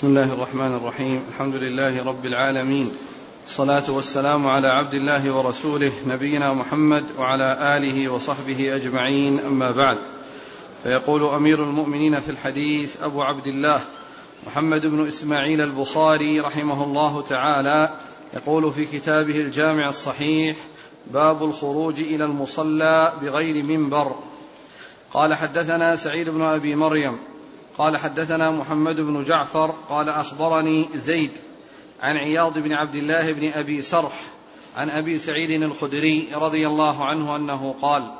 بسم الله الرحمن الرحيم. الحمد لله رب العالمين. الصلاة والسلام على عبد الله ورسوله نبينا محمد وعلى آله وصحبه أجمعين. أما بعد فيقول أمير المؤمنين في الحديث أبو عبد الله محمد بن إسماعيل البخاري رحمه الله تعالى يقول في كتابه الجامع الصحيح باب الخروج إلى المصلى بغير منبر. قال حدثنا سعيد بن أبي مريم قال حدثنا محمد بن جعفر قال أخبرني زيد عن عياض بن عبد الله بن أبي سرح عن أبي سعيد الخدري رضي الله عنه أنه قال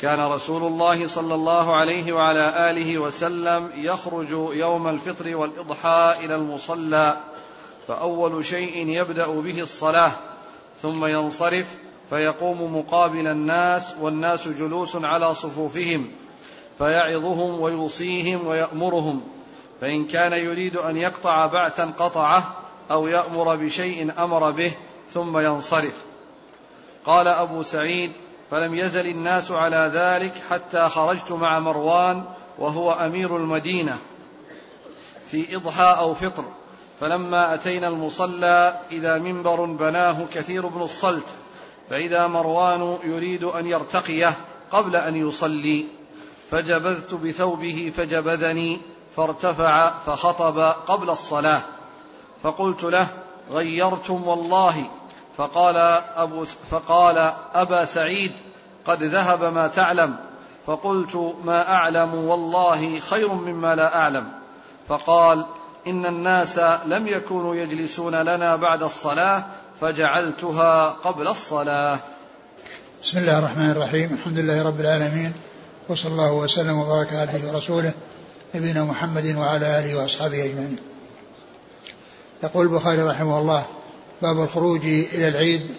كان رسول الله صلى الله عليه وعلى آله وسلم يخرج يوم الفطر والإضحى إلى المصلى فأول شيء يبدأ به الصلاة ثم ينصرف فيقوم مقابل الناس والناس جلوس على صفوفهم فيعظهم ويوصيهم ويأمرهم فإن كان يريد أن يقطع بعثا قطعه أو يأمر بشيء أمر به ثم ينصرف. قال أبو سعيد فلم يزل الناس على ذلك حتى خرجت مع مروان وهو أمير المدينة في إضحى أو فطر فلما أتينا المصلى إذا منبر بناه كثير بن الصلت فإذا مروان يريد أن يرتقيه قبل أن يصلي. فجبذت بثوبه فجبذني فارتفع فخطب قبل الصلاة. فقلت له غيرتم والله. فقال أبو فقال أبا سعيد قد ذهب ما تعلم. فقلت ما أعلم والله خير مما لا أعلم. فقال إن الناس لم يكونوا يجلسون لنا بعد الصلاة فجعلتها قبل الصلاة. بسم الله الرحمن الرحيم. الحمد لله رب العالمين. وصلى الله وسلم وبارك على عبده ورسوله نبينا محمد وعلى آله وأصحابه أجمعين. يقول البخاري رحمه الله باب الخروج إلى العيد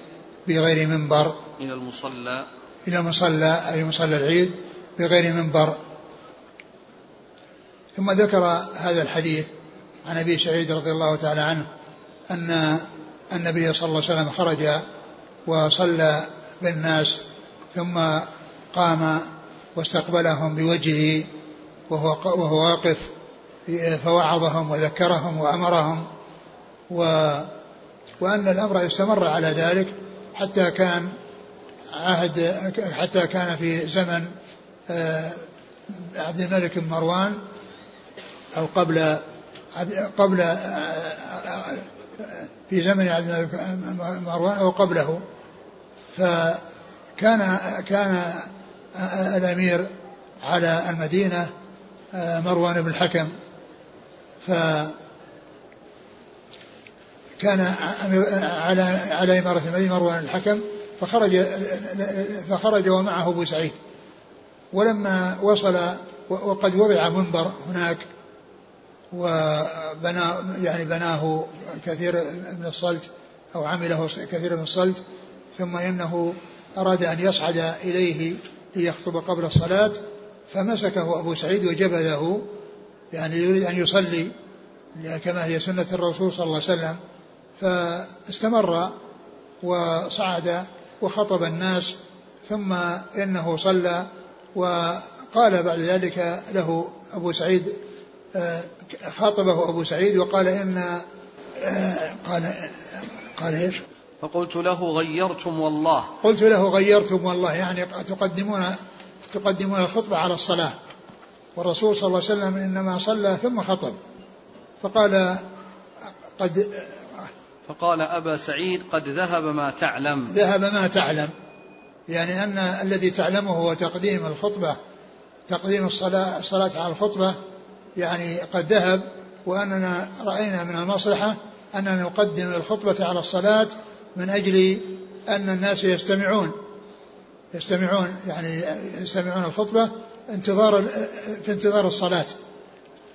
بغير منبر. إلى المصلى. إلى المصلى أي مصلى العيد بغير منبر. ثم ذكر هذا الحديث عن أبي سعيد رضي الله تعالى عنه أن النبي صلى الله عليه وسلم خرج وصلى بالناس ثم قام واستقبلهم بوجهه وهو وهو واقف فوعظهم وذكرهم وأمرهم و وأن الأمر استمر على ذلك حتى كان عهد حتى كان في زمن آه، عبد الملك بن مروان أو قبل قبل آه، في زمن عبد الملك مروان أو قبله. فكان كان الأمير على المدينة آه، مروان بن الحكم. ف كان على على إمارة المدينة مروان الحكم فخرج فخرج ومعه أبو سعيد. ولما وصل وقد وضع منبر هناك وبنى يعني بناه كثير من الصلت أو عمله كثير من الصلت ثم إنه أراد أن يصعد إليه ليخطب قبل الصلاة فمسكه أبو سعيد وجبذه يعني يريد أن يصلي كما هي سنة الرسول صلى الله عليه وسلم فاستمر وصعد وخطب الناس ثم إنه صلى وقال بعد ذلك له أبو سعيد خاطبه أبو سعيد وقال إن قال قال إيش؟ فقلت له غيرتم والله. قلت له غيرتم والله يعني تقدمون تقدمون الخطبة على الصلاة. والرسول صلى الله عليه وسلم إنما صلى ثم خطب. فقال قد فقال أبا سعيد قد ذهب ما تعلم. ذهب ما تعلم. يعني أن الذي تعلمه هو تقديم الخطبة تقديم الصلاة الصلاة على الخطبة. يعني قد ذهب وأننا رأينا من المصلحة أننا نقدم الخطبة على الصلاة من أجل أن الناس يستمعون يستمعون يعني يستمعون الخطبة انتظار في انتظار الصلاة.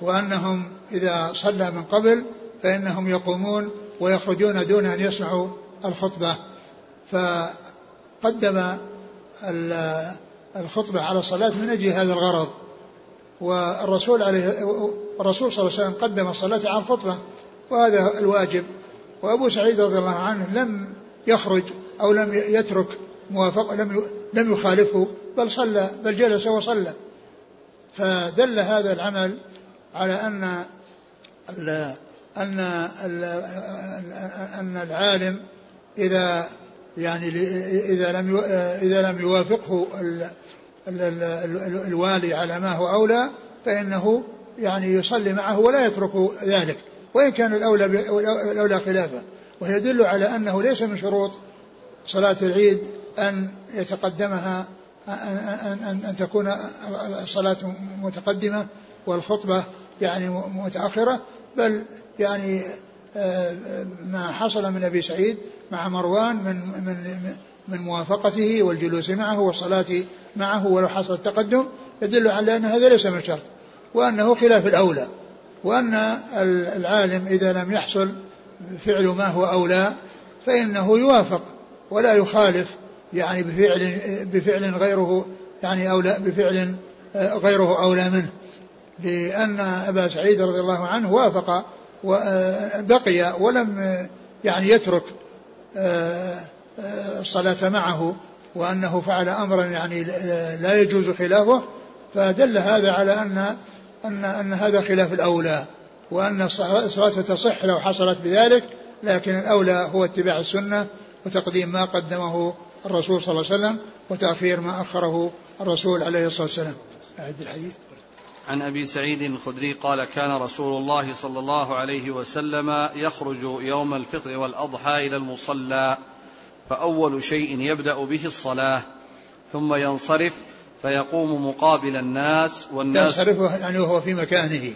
وأنهم إذا صلى من قبل فإنهم يقومون ويخرجون دون أن يسمعوا الخطبة. فقدم الخطبة على الصلاة من أجل هذا الغرض. والرسول عليه الرسول صلى الله عليه وسلم قدم الصلاة على الخطبة وهذا الواجب. وأبو سعيد رضي الله عنه لم يخرج أو لم يترك موافق لم لم يخالفه بل صلى بل جلس وصلى. فدل هذا العمل على أن أن أن العالم إذا يعني إذا لم إذا لم يوافقه الوالي على ما هو أولى فإنه يعني يصلي معه ولا يترك ذلك. وإن كان الأولى الأولى خلافة ويدل على أنه ليس من شروط صلاة العيد أن يتقدمها أن, أن, أن تكون الصلاة متقدمة والخطبة يعني متأخرة بل يعني آه، ما حصل من أبي سعيد مع مروان من من من موافقته والجلوس معه والصلاة معه ولو حصل التقدم يدل على أن هذا ليس من شرط وأنه خلاف الأولى. وأن العالم إذا لم يحصل فعل ما هو أولى فإنه يوافق ولا يخالف يعني بفعل بفعل غيره يعني أولى بفعل آه، غيره أولى منه. لأن أبا سعيد رضي الله عنه وافق وبقي آه، ولم آه، يعني يترك الصلاة معه وأنه فعل أمرا يعني لا يجوز خلافه فدل هذا على أن أن أن هذا خلاف الأولى وأن الصلاة تصح لو حصلت بذلك لكن الأولى هو اتباع السنة وتقديم ما قدمه الرسول صلى الله عليه وسلم وتأخير ما أخره الرسول عليه الصلاة والسلام. أعد الحديث. عن أبي سعيد الخدري قال كان رسول الله صلى الله عليه وسلم يخرج يوم الفطر والأضحى إلى المصلى فأول شيء يبدأ به الصلاة ثم ينصرف فيقوم مقابل الناس والناس ينصرف يعني وهو في مكانه.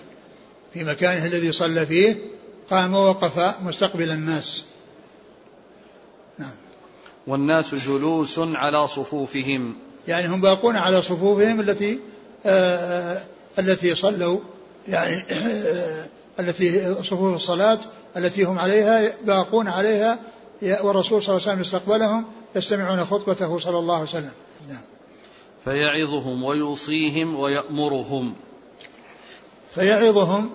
في مكانه الذي صلى فيه قام ووقف مستقبل الناس. نعم. والناس جلوس على صفوفهم. يعني هم باقون على صفوفهم التي آه، آآ التي صلوا. يعني آه التي صفوف الصلاة التي هم عليها باقون عليها. والرسول صلى الله عليه وسلم استقبلهم يستمعون خطبته صلى الله عليه وسلم. نعم. فيعظهم ويوصيهم ويأمرهم. فيعظهم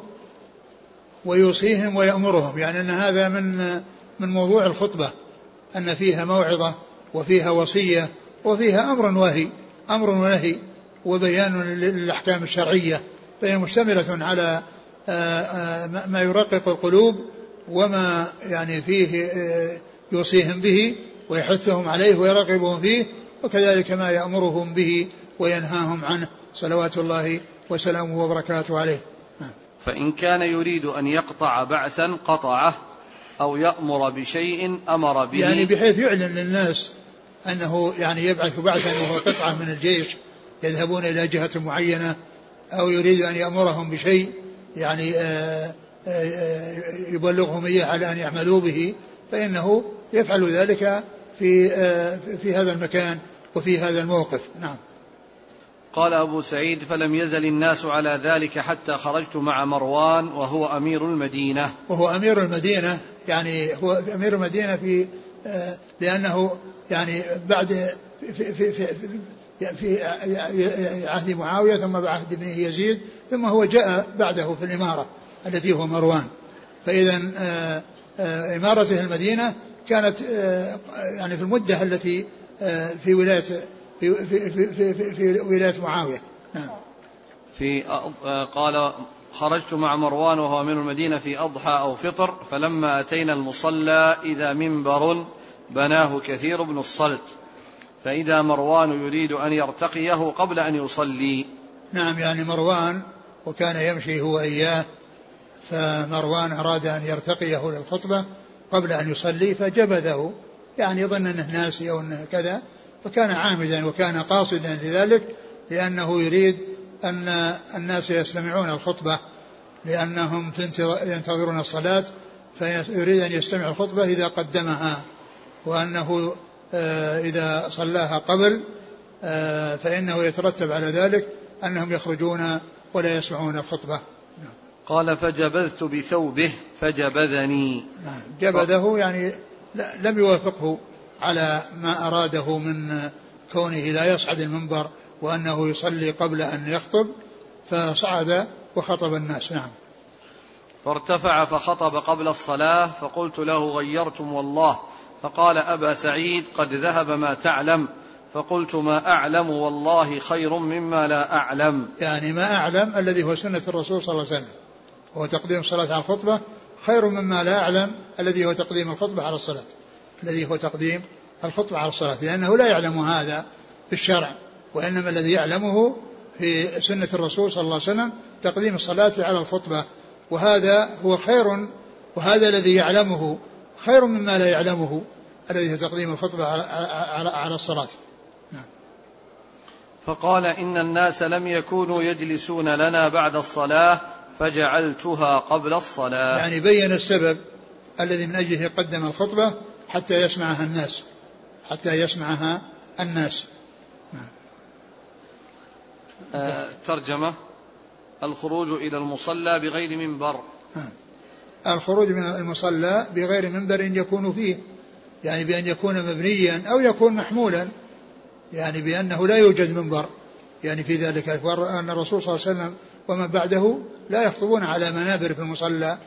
ويوصيهم ويأمرهم. يعني أن هذا من من موضوع الخطبة. أن فيها موعظة وفيها وصية وفيها أمر وهي أمر ونهي وبيان للأحكام الشرعية. فهي مشتملة على آه، آه، ما يرقق القلوب وما يعني فيه آه، يوصيهم به ويحثهم عليه ويرغبهم فيه وكذلك ما يأمرهم به وينهاهم عنه. صلوات الله وسلامه وبركاته عليه. فإن كان يريد أن يقطع بعثا قطعه أو يأمر بشيء أمر به. يعني بحيث يعلن للناس أنه يعني يبعث بعثا وهو قطعة من الجيش يذهبون إلى جهة معينة أو يريد أن يأمرهم بشيء يعني آه، آه، يبلغهم إياه على أن يعملوا به فإنه يفعل ذلك في آه، في هذا المكان وفي هذا الموقف. نعم. قال أبو سعيد فلم يزل الناس على ذلك حتى خرجت مع مروان وهو أمير المدينة. وهو أمير المدينة يعني هو أمير المدينة في آه، لأنه يعني بعد في, في, في, في عهد معاوية ثم بعهد ابنه يزيد ثم هو جاء بعده في الإمارة التي هو مروان. فإذا آه، إمارته المدينة كانت يعني في المدة التي في ولاية في في في في, في ولاية معاوية. نعم. في قال خرجت مع مروان وهو من المدينة في أضحى أو فطر فلما أتينا المصلى إذا منبر بناه كثير بن الصلت فإذا مروان يريد أن يرتقيه قبل أن يصلي. نعم يعني مروان وكان يمشي هو إياه فمروان أراد أن يرتقيه للخطبة قبل أن يصلي فجبذه يعني يظن أنه ناسي أو أنه كذا فكان عامدا وكان قاصدا لذلك لأنه يريد أن الناس يستمعون الخطبة لأنهم ينتظرون الصلاة فيريد أن يستمع الخطبة إذا قدمها. وأنه آه، إذا صلاها قبل آه، فإنه يترتب على ذلك أنهم يخرجون ولا يسمعون الخطبة. قال فجبذت بثوبه فجبذني. نعم. جبذه يعني لم يوافقه على ما أراده من كونه لا يصعد المنبر وأنه يصلي قبل أن يخطب فصعد وخطب الناس. نعم. فارتفع فخطب قبل الصلاة فقلت له غيرتم والله. فقال أبا سعيد قد ذهب ما تعلم فقلت ما أعلم والله خير مما لا أعلم. يعني ما أعلم الذي هو سنة الرسول صلى الله عليه وسلم. وهو تقديم الصلاة على الخطبة خير مما لا يعلم الذي هو تقديم الخطبة على الصلاة الذي هو تقديم الخطبة على الصلاة لأنه لا يعلم هذا في الشرع وإنما الذي يعلمه في سنة الرسول صلى الله عليه وسلم تقديم الصلاة على الخطبة وهذا هو خير وهذا الذي يعلمه خير مما لا يعلمه الذي هو تقديم الخطبة على, على, على الصلاة نعم. فقال إن الناس لم يكونوا يجلسون لنا بعد الصلاة فجعلتها قبل الصلاة. يعني بين السبب الذي من أجله قدم الخطبة حتى يسمعها الناس حتى يسمعها الناس. نعم. آه ترجمة. الخروج إلى المصلى بغير منبر. نعم. الخروج من المصلى بغير منبر يكون فيه يعني بأن يكون مبنيا أو يكون محمولا يعني بأنه لا يوجد منبر. يعني في ذلك أن الرسول صلى الله عليه وسلم ومن بعده لا يخطبون على منابر في المصلى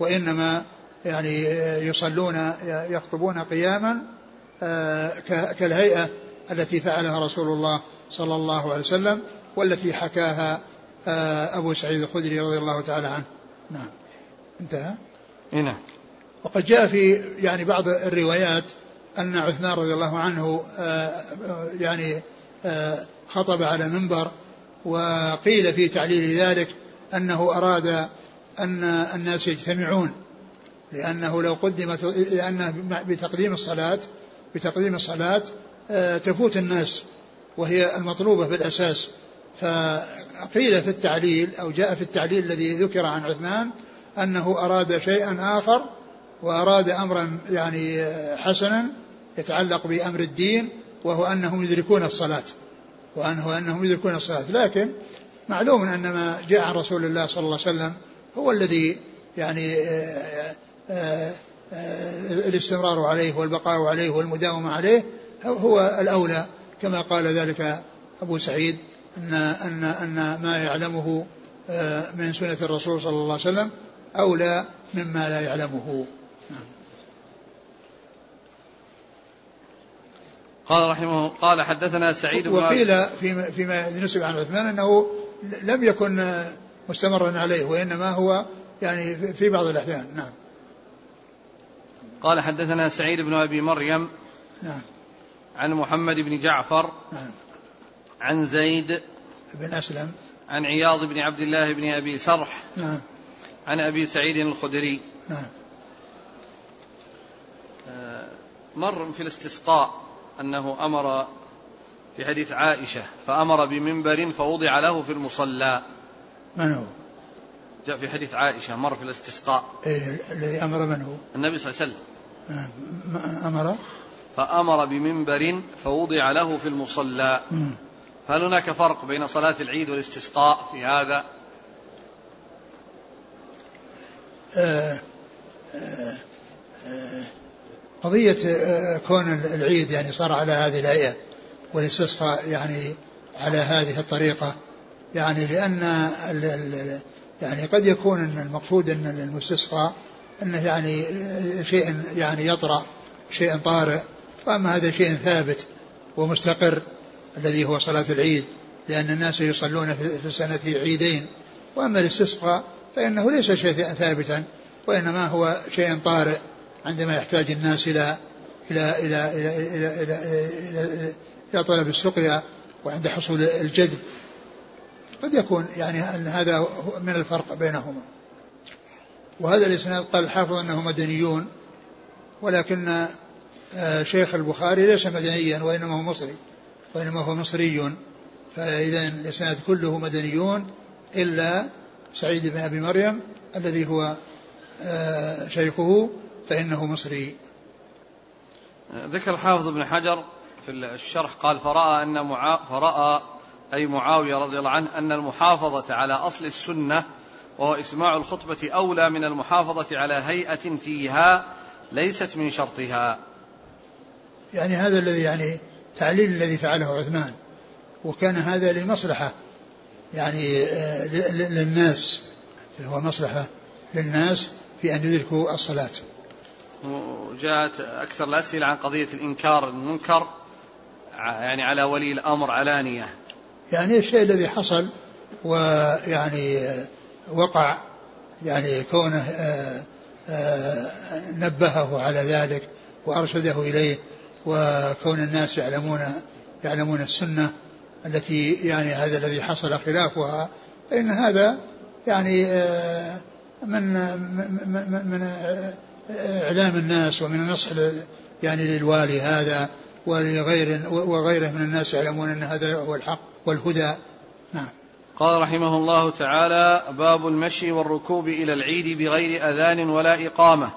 وإنما يعني يصلون يخطبون قياما آه، كالهيئة التي فعلها رسول الله صلى الله عليه وسلم والتي حكاها آه، أبو سعيد الخدري رضي الله تعالى عنه. نعم. انتهى؟ نعم. وقد جاء في يعني بعض الروايات أن عثمان رضي الله عنه آه، يعني خطب على منبر وقيل في تعليل ذلك أنه أراد أن الناس يجتمعون لأنه لو قدمت لأنه بتقديم الصلاة بتقديم الصلاة آه، تفوت الناس وهي المطلوبة بالأساس فقيل في التعليل أو جاء في التعليل الذي ذكر عن عثمان أنه أراد شيئا آخر وأراد أمرا يعني حسنا يتعلق بأمر الدين وهو أنهم يدركون الصلاة وأنه أنهم يدركون الصلاة. لكن معلوم أن ما جاء عن رسول الله صلى الله عليه وسلم هو الذي يعني آه، آه، آه، الاستمرار عليه والبقاء عليه والمداومة عليه هو الأولى كما قال ذلك أبو سعيد أن أن أن ما يعلمه من سنة الرسول صلى الله عليه وسلم أولى مما لا يعلمه نعم. قال رحمه قال حدثنا سعيد بن وقيل فيما, فيما نسب عن عثمان أنه لم يكن مستمرا عليه وإنما هو يعني في بعض الأحيان. نعم. قال حدثنا سعيد بن أبي مريم نعم. عن محمد بن جعفر نعم. عن زيد بن أسلم. عن عياض بن عبد الله بن أبي سرح نعم. عن أبي سعيد الخدري. نعم. آه، مر في الاستسقاء أنه أمر في حديث عائشة فأمر بمنبر فوضع له في المصلى. من هو؟ جاء في حديث عائشة مر في الاستسقاء. إيه الذي أمر من هو؟ النبي صلى الله عليه وسلم. آه، أمر؟ فأمر بمنبر فوضع له في المصلى. هل هناك فرق بين صلاة العيد والاستسقاء في هذا؟ آه آه آه قضية كون العيد يعني صار على هذه الهيئة. والاستسقاء يعني على هذه الطريقة. يعني لأن يعني قد يكون المقصود أن المستسقى أنه يعني شيء يعني يطرأ شيء طارئ. وأما هذا شيء ثابت ومستقر الذي هو صلاة العيد لأن الناس يصلون في السنة عيدين. وأما الاستسقاء فإنه ليس شيء ثابتا وإنما هو شيء طارئ عندما يحتاج الناس إلى إلى إلى إلى إلى, إلى, إلى, إلى, إلى طلب السقيا وعند حصول الجدب. قد يكون يعني أن هذا من الفرق بينهما. وهذا الإسناد قال الحافظ أنه مدنيون ولكن آه، شيخ البخاري ليس مدنيا وإنما هو مصري وإنما هو مصري فإذا الإسناد كله مدنيون إلا سعيد بن أبي مريم الذي هو آه، شيخه فإنه مصري. ذكر الحافظ ابن حجر في الشرح قال فرأى أن معا فرأى أي معاوية رضي الله عنه أن المحافظة على أصل السنة وهو إسماع الخطبة أولى من المحافظة على هيئة فيها ليست من شرطها. يعني هذا الذي يعني تعليل الذي فعله عثمان وكان هذا لمصلحة يعني آه، للناس هو مصلحة للناس في أن يدركوا الصلاة. وجاءت أكثر الأسئلة عن قضية الإنكار المنكر. يعني على ولي الأمر علانية يعني الشيء الذي حصل ويعني وقع يعني كونه آه، آه، نبهه على ذلك وأرشده إليه وكون الناس يعلمون يعلمون السنة التي يعني هذا الذي حصل خلافها فإن هذا يعني من من من إعلام الناس ومن النصح يعني للوالي هذا ولغير وغيره من الناس يعلمون أن هذا هو الحق والهدى. نعم. قال رحمه الله تعالى باب المشي والركوب إلى العيد بغير أذان ولا إقامة.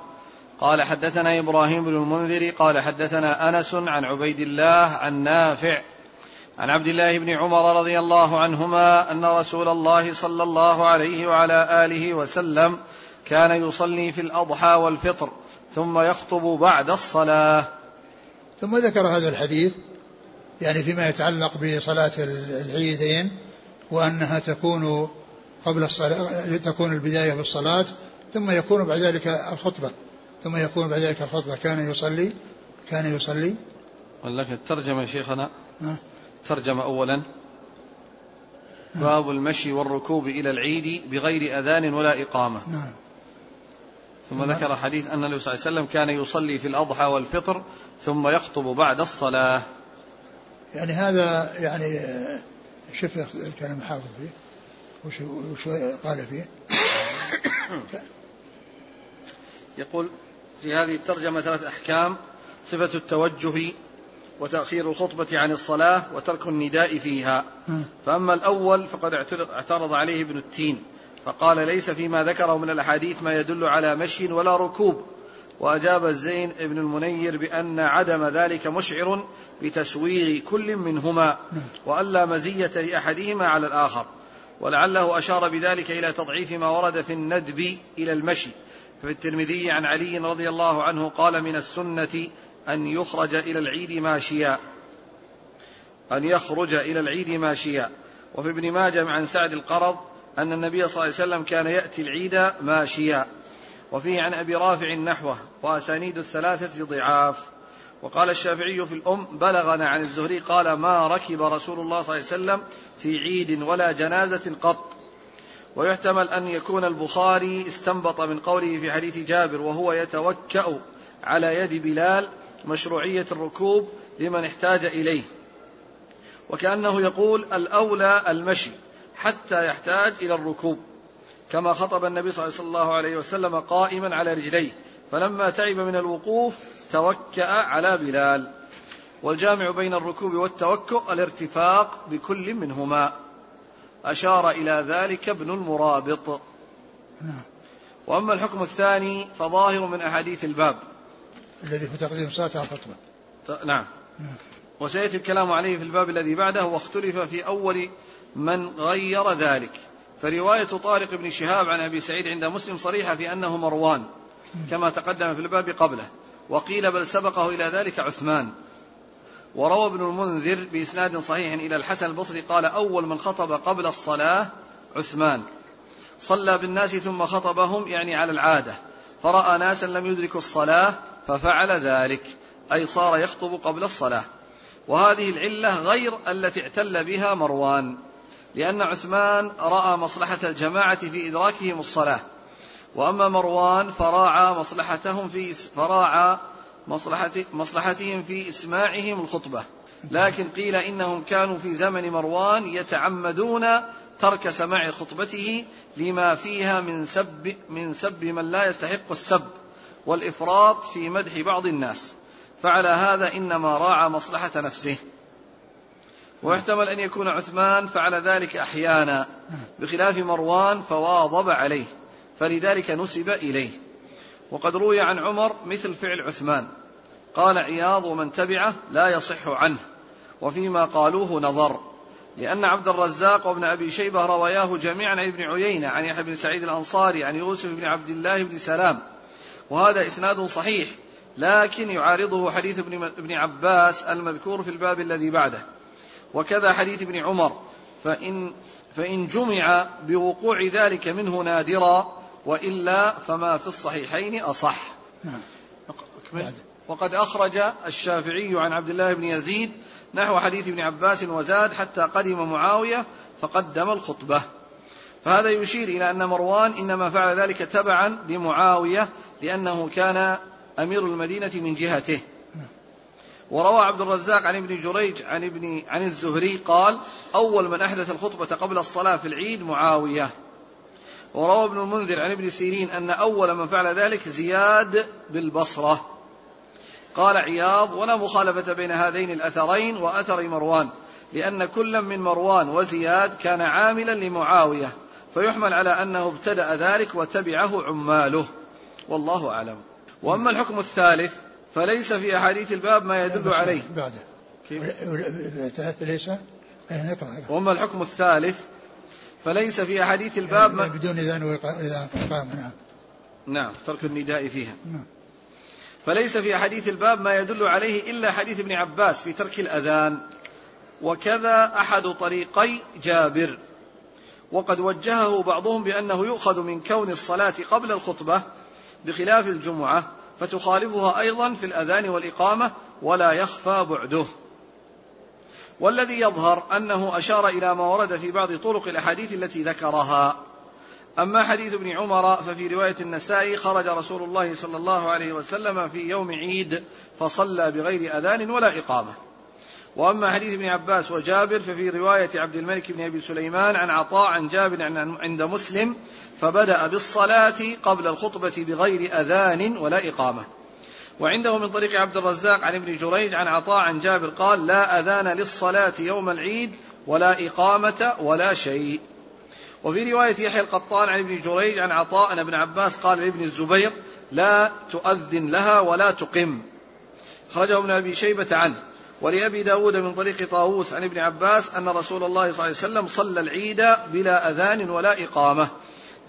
قال حدثنا إبراهيم بن المنذر قال حدثنا أنس عن عبيد الله عن نافع عن عبد الله بن عمر رضي الله عنهما أن رسول الله صلى الله عليه وعلى آله وسلم كان يصلي في الأضحى والفطر ثم يخطب بعد الصلاة. ثم ذكر هذا الحديث يعني فيما يتعلق بصلاة العيدين وأنها تكون قبل الصلاة تكون البداية بالصلاة ثم يكون بعد ذلك الخطبة ثم يكون بعد ذلك الخطبة. كان يصلي كان يصلي. ولك الترجمة يا شيخنا. ترجمة أولا. باب المشي والركوب إلى العيد بغير أذان ولا إقامة. نعم. ثم ذكر حديث أن النبي صلى الله عليه وسلم كان يصلي في الأضحى والفطر ثم يخطب بعد الصلاة. يعني هذا يعني شوف الكلام حافظ فيه وش, وش قال فيه. يقول في هذه الترجمة ثلاث أحكام صفة التوجه وتأخير الخطبة عن الصلاة وترك النداء فيها. فأما الأول فقد اعترض عليه ابن التين. فقال ليس فيما ذكره من الأحاديث ما يدل على مشي ولا ركوب. وأجاب الزين ابن المنير بأن عدم ذلك مشعر بتسويغ كل منهما وألا مزية لأحدهما على الآخر. ولعله أشار بذلك إلى تضعيف ما ورد في الندب إلى المشي. ففي الترمذي عن علي رضي الله عنه قال من السنة أن يخرج إلى العيد ماشيا أن يخرج إلى العيد ماشيا وفي ابن ماجه عن سعد القرض أن النبي صلى الله عليه وسلم كان يأتي العيد ماشيا. وفيه عن أبي رافع نحوه وأسانيد الثلاثة ضعاف. وقال الشافعي في الأم بلغنا عن الزهري قال ما ركب رسول الله صلى الله عليه وسلم في عيد ولا جنازة قط. ويحتمل أن يكون البخاري استنبط من قوله في حديث جابر وهو يتوكأ على يد بلال مشروعية الركوب لمن احتاج إليه. وكأنه يقول الأولى المشي. حتى يحتاج إلى الركوب. كما خطب النبي صلى الله عليه وسلم قائما على رجليه فلما تعب من الوقوف توكأ على بلال. والجامع بين الركوب والتوكؤ الارتفاق بكل منهما. أشار إلى ذلك ابن المرابط. نعم. وأما الحكم الثاني فظاهر من أحاديث الباب. الذي في تقديم صلاة الخطبة نعم. نعم. وسيأتي الكلام عليه في الباب الذي بعده واختلف في أول من غير ذلك. فرواية طارق بن شهاب عن أبي سعيد عند مسلم صريحة في أنه مروان كما تقدم في الباب قبله. وقيل بل سبقه إلى ذلك عثمان. وروى ابن المنذر بإسناد صحيح إلى الحسن البصري قال أول من خطب قبل الصلاة عثمان. صلى بالناس ثم خطبهم يعني على العادة. فرأى ناسا لم يدركوا الصلاة ففعل ذلك أي صار يخطب قبل الصلاة. وهذه العلة غير التي اعتل بها مروان. لأن عثمان رأى مصلحة الجماعة في إدراكهم الصلاة. وأما مروان فراعى مصلحتهم في فراعى مصلحة مصلحتهم في إسماعهم الخطبة. لكن قيل إنهم كانوا في زمن مروان يتعمدون ترك سماع خطبته لما فيها من سب من سب من لا يستحق السب والإفراط في مدح بعض الناس. فعلى هذا إنما راعى مصلحة نفسه. ويحتمل أن يكون عثمان فعل ذلك أحيانا. بخلاف مروان فواظب عليه فلذلك نسب إليه. وقد روي عن عمر مثل فعل عثمان قال عياض ومن تبعه لا يصح عنه وفيما قالوه نظر لأن عبد الرزاق وابن أبي شيبة رواياه جميعا عن ابن عيينة عن يحيى بن سعيد الأنصاري عن يوسف بن عبد الله بن سلام. وهذا إسناد صحيح لكن يعارضه حديث ابن عباس المذكور في الباب الذي بعده. وكذا حديث ابن عمر فإن فإن جمع بوقوع ذلك منه نادرا وإلا فما في الصحيحين أصح. نعم. وقد أخرج الشافعي عن عبد الله بن يزيد نحو حديث ابن عباس وزاد حتى قدم معاوية فقدم الخطبة. فهذا يشير إلى أن مروان إنما فعل ذلك تبعا لمعاوية لأنه كان أمير المدينة من جهته. وروى عبد الرزاق عن ابن جريج عن ابن عن الزهري قال أول من أحدث الخطبة قبل الصلاة في العيد معاوية. وروى ابن المنذر عن ابن سيرين أن أول من فعل ذلك زياد بالبصرة. قال عياض ولا مخالفة بين هذين الأثرين وأثر مروان لأن كل من مروان وزياد كان عاملا لمعاوية فيحمل على أنه ابتدأ ذلك وتبعه عماله. والله أعلم. وأما الحكم الثالث فليس في أحاديث الباب ما يدل عليه. بعده؟ ليس؟ نقرأ وأما الحكم الثالث فليس في أحاديث الباب ما بدون إذان وإذا قام نعم. نعم ترك النداء فيها. نعم. فليس في حديث الباب ما يدل عليه إلا حديث ابن عباس في ترك الأذان وكذا أحد طريقي جابر. وقد وجهه بعضهم بأنه يؤخذ من كون الصلاة قبل الخطبة بخلاف الجمعة فتخالفها أيضا في الأذان والإقامة ولا يخفى بعده. والذي يظهر أنه أشار إلى ما ورد في بعض طرق الأحاديث التي ذكرها. أما حديث ابن عمر ففي رواية النسائي خرج رسول الله صلى الله عليه وسلم في يوم عيد فصلى بغير أذان ولا إقامة. وأما حديث ابن عباس وجابر ففي رواية عبد الملك بن أبي سليمان عن عطاء عن جابر عند مسلم فبدأ بالصلاة قبل الخطبة بغير أذان ولا إقامة. وعنده من طريق عبد الرزاق عن ابن جريج عن عطاء عن جابر قال لا أذان للصلاة يوم العيد ولا إقامة ولا شيء. وفي رواية يحيى القطان عن ابن جريج عن عطاء أن ابن عباس قال لابن الزبير لا تؤذن لها ولا تقم. خرجه ابن أبي شيبة عنه. ولأبي داود من طريق طاووس عن ابن عباس أن رسول الله صلى الله عليه وسلم صلى العيد بلا أذان ولا إقامة.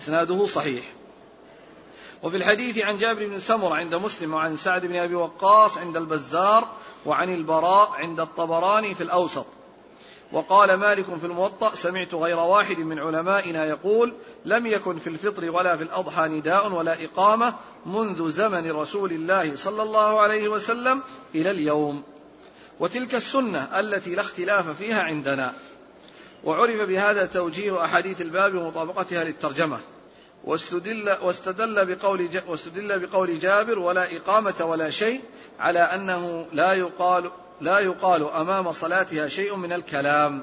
إسناده صحيح. وفي الحديث عن جابر بن سمر عند مسلم وعن سعد بن أبي وقاص عند البزار وعن البراء عند الطبراني في الأوسط. وقال مالك في الموطأ سمعت غير واحد من علمائنا يقول لم يكن في الفطر ولا في الأضحى نداء ولا إقامة منذ زمن رسول الله صلى الله عليه وسلم إلى اليوم. وتلك السنة التي لا اختلاف فيها عندنا. وعرف بهذا توجيه أحاديث الباب ومطابقتها للترجمة. واستدل, واستدل بقول واستدل بقول جابر ولا إقامة ولا شيء على أنه لا يقال لا يقال أمام صلاتها شيء من الكلام.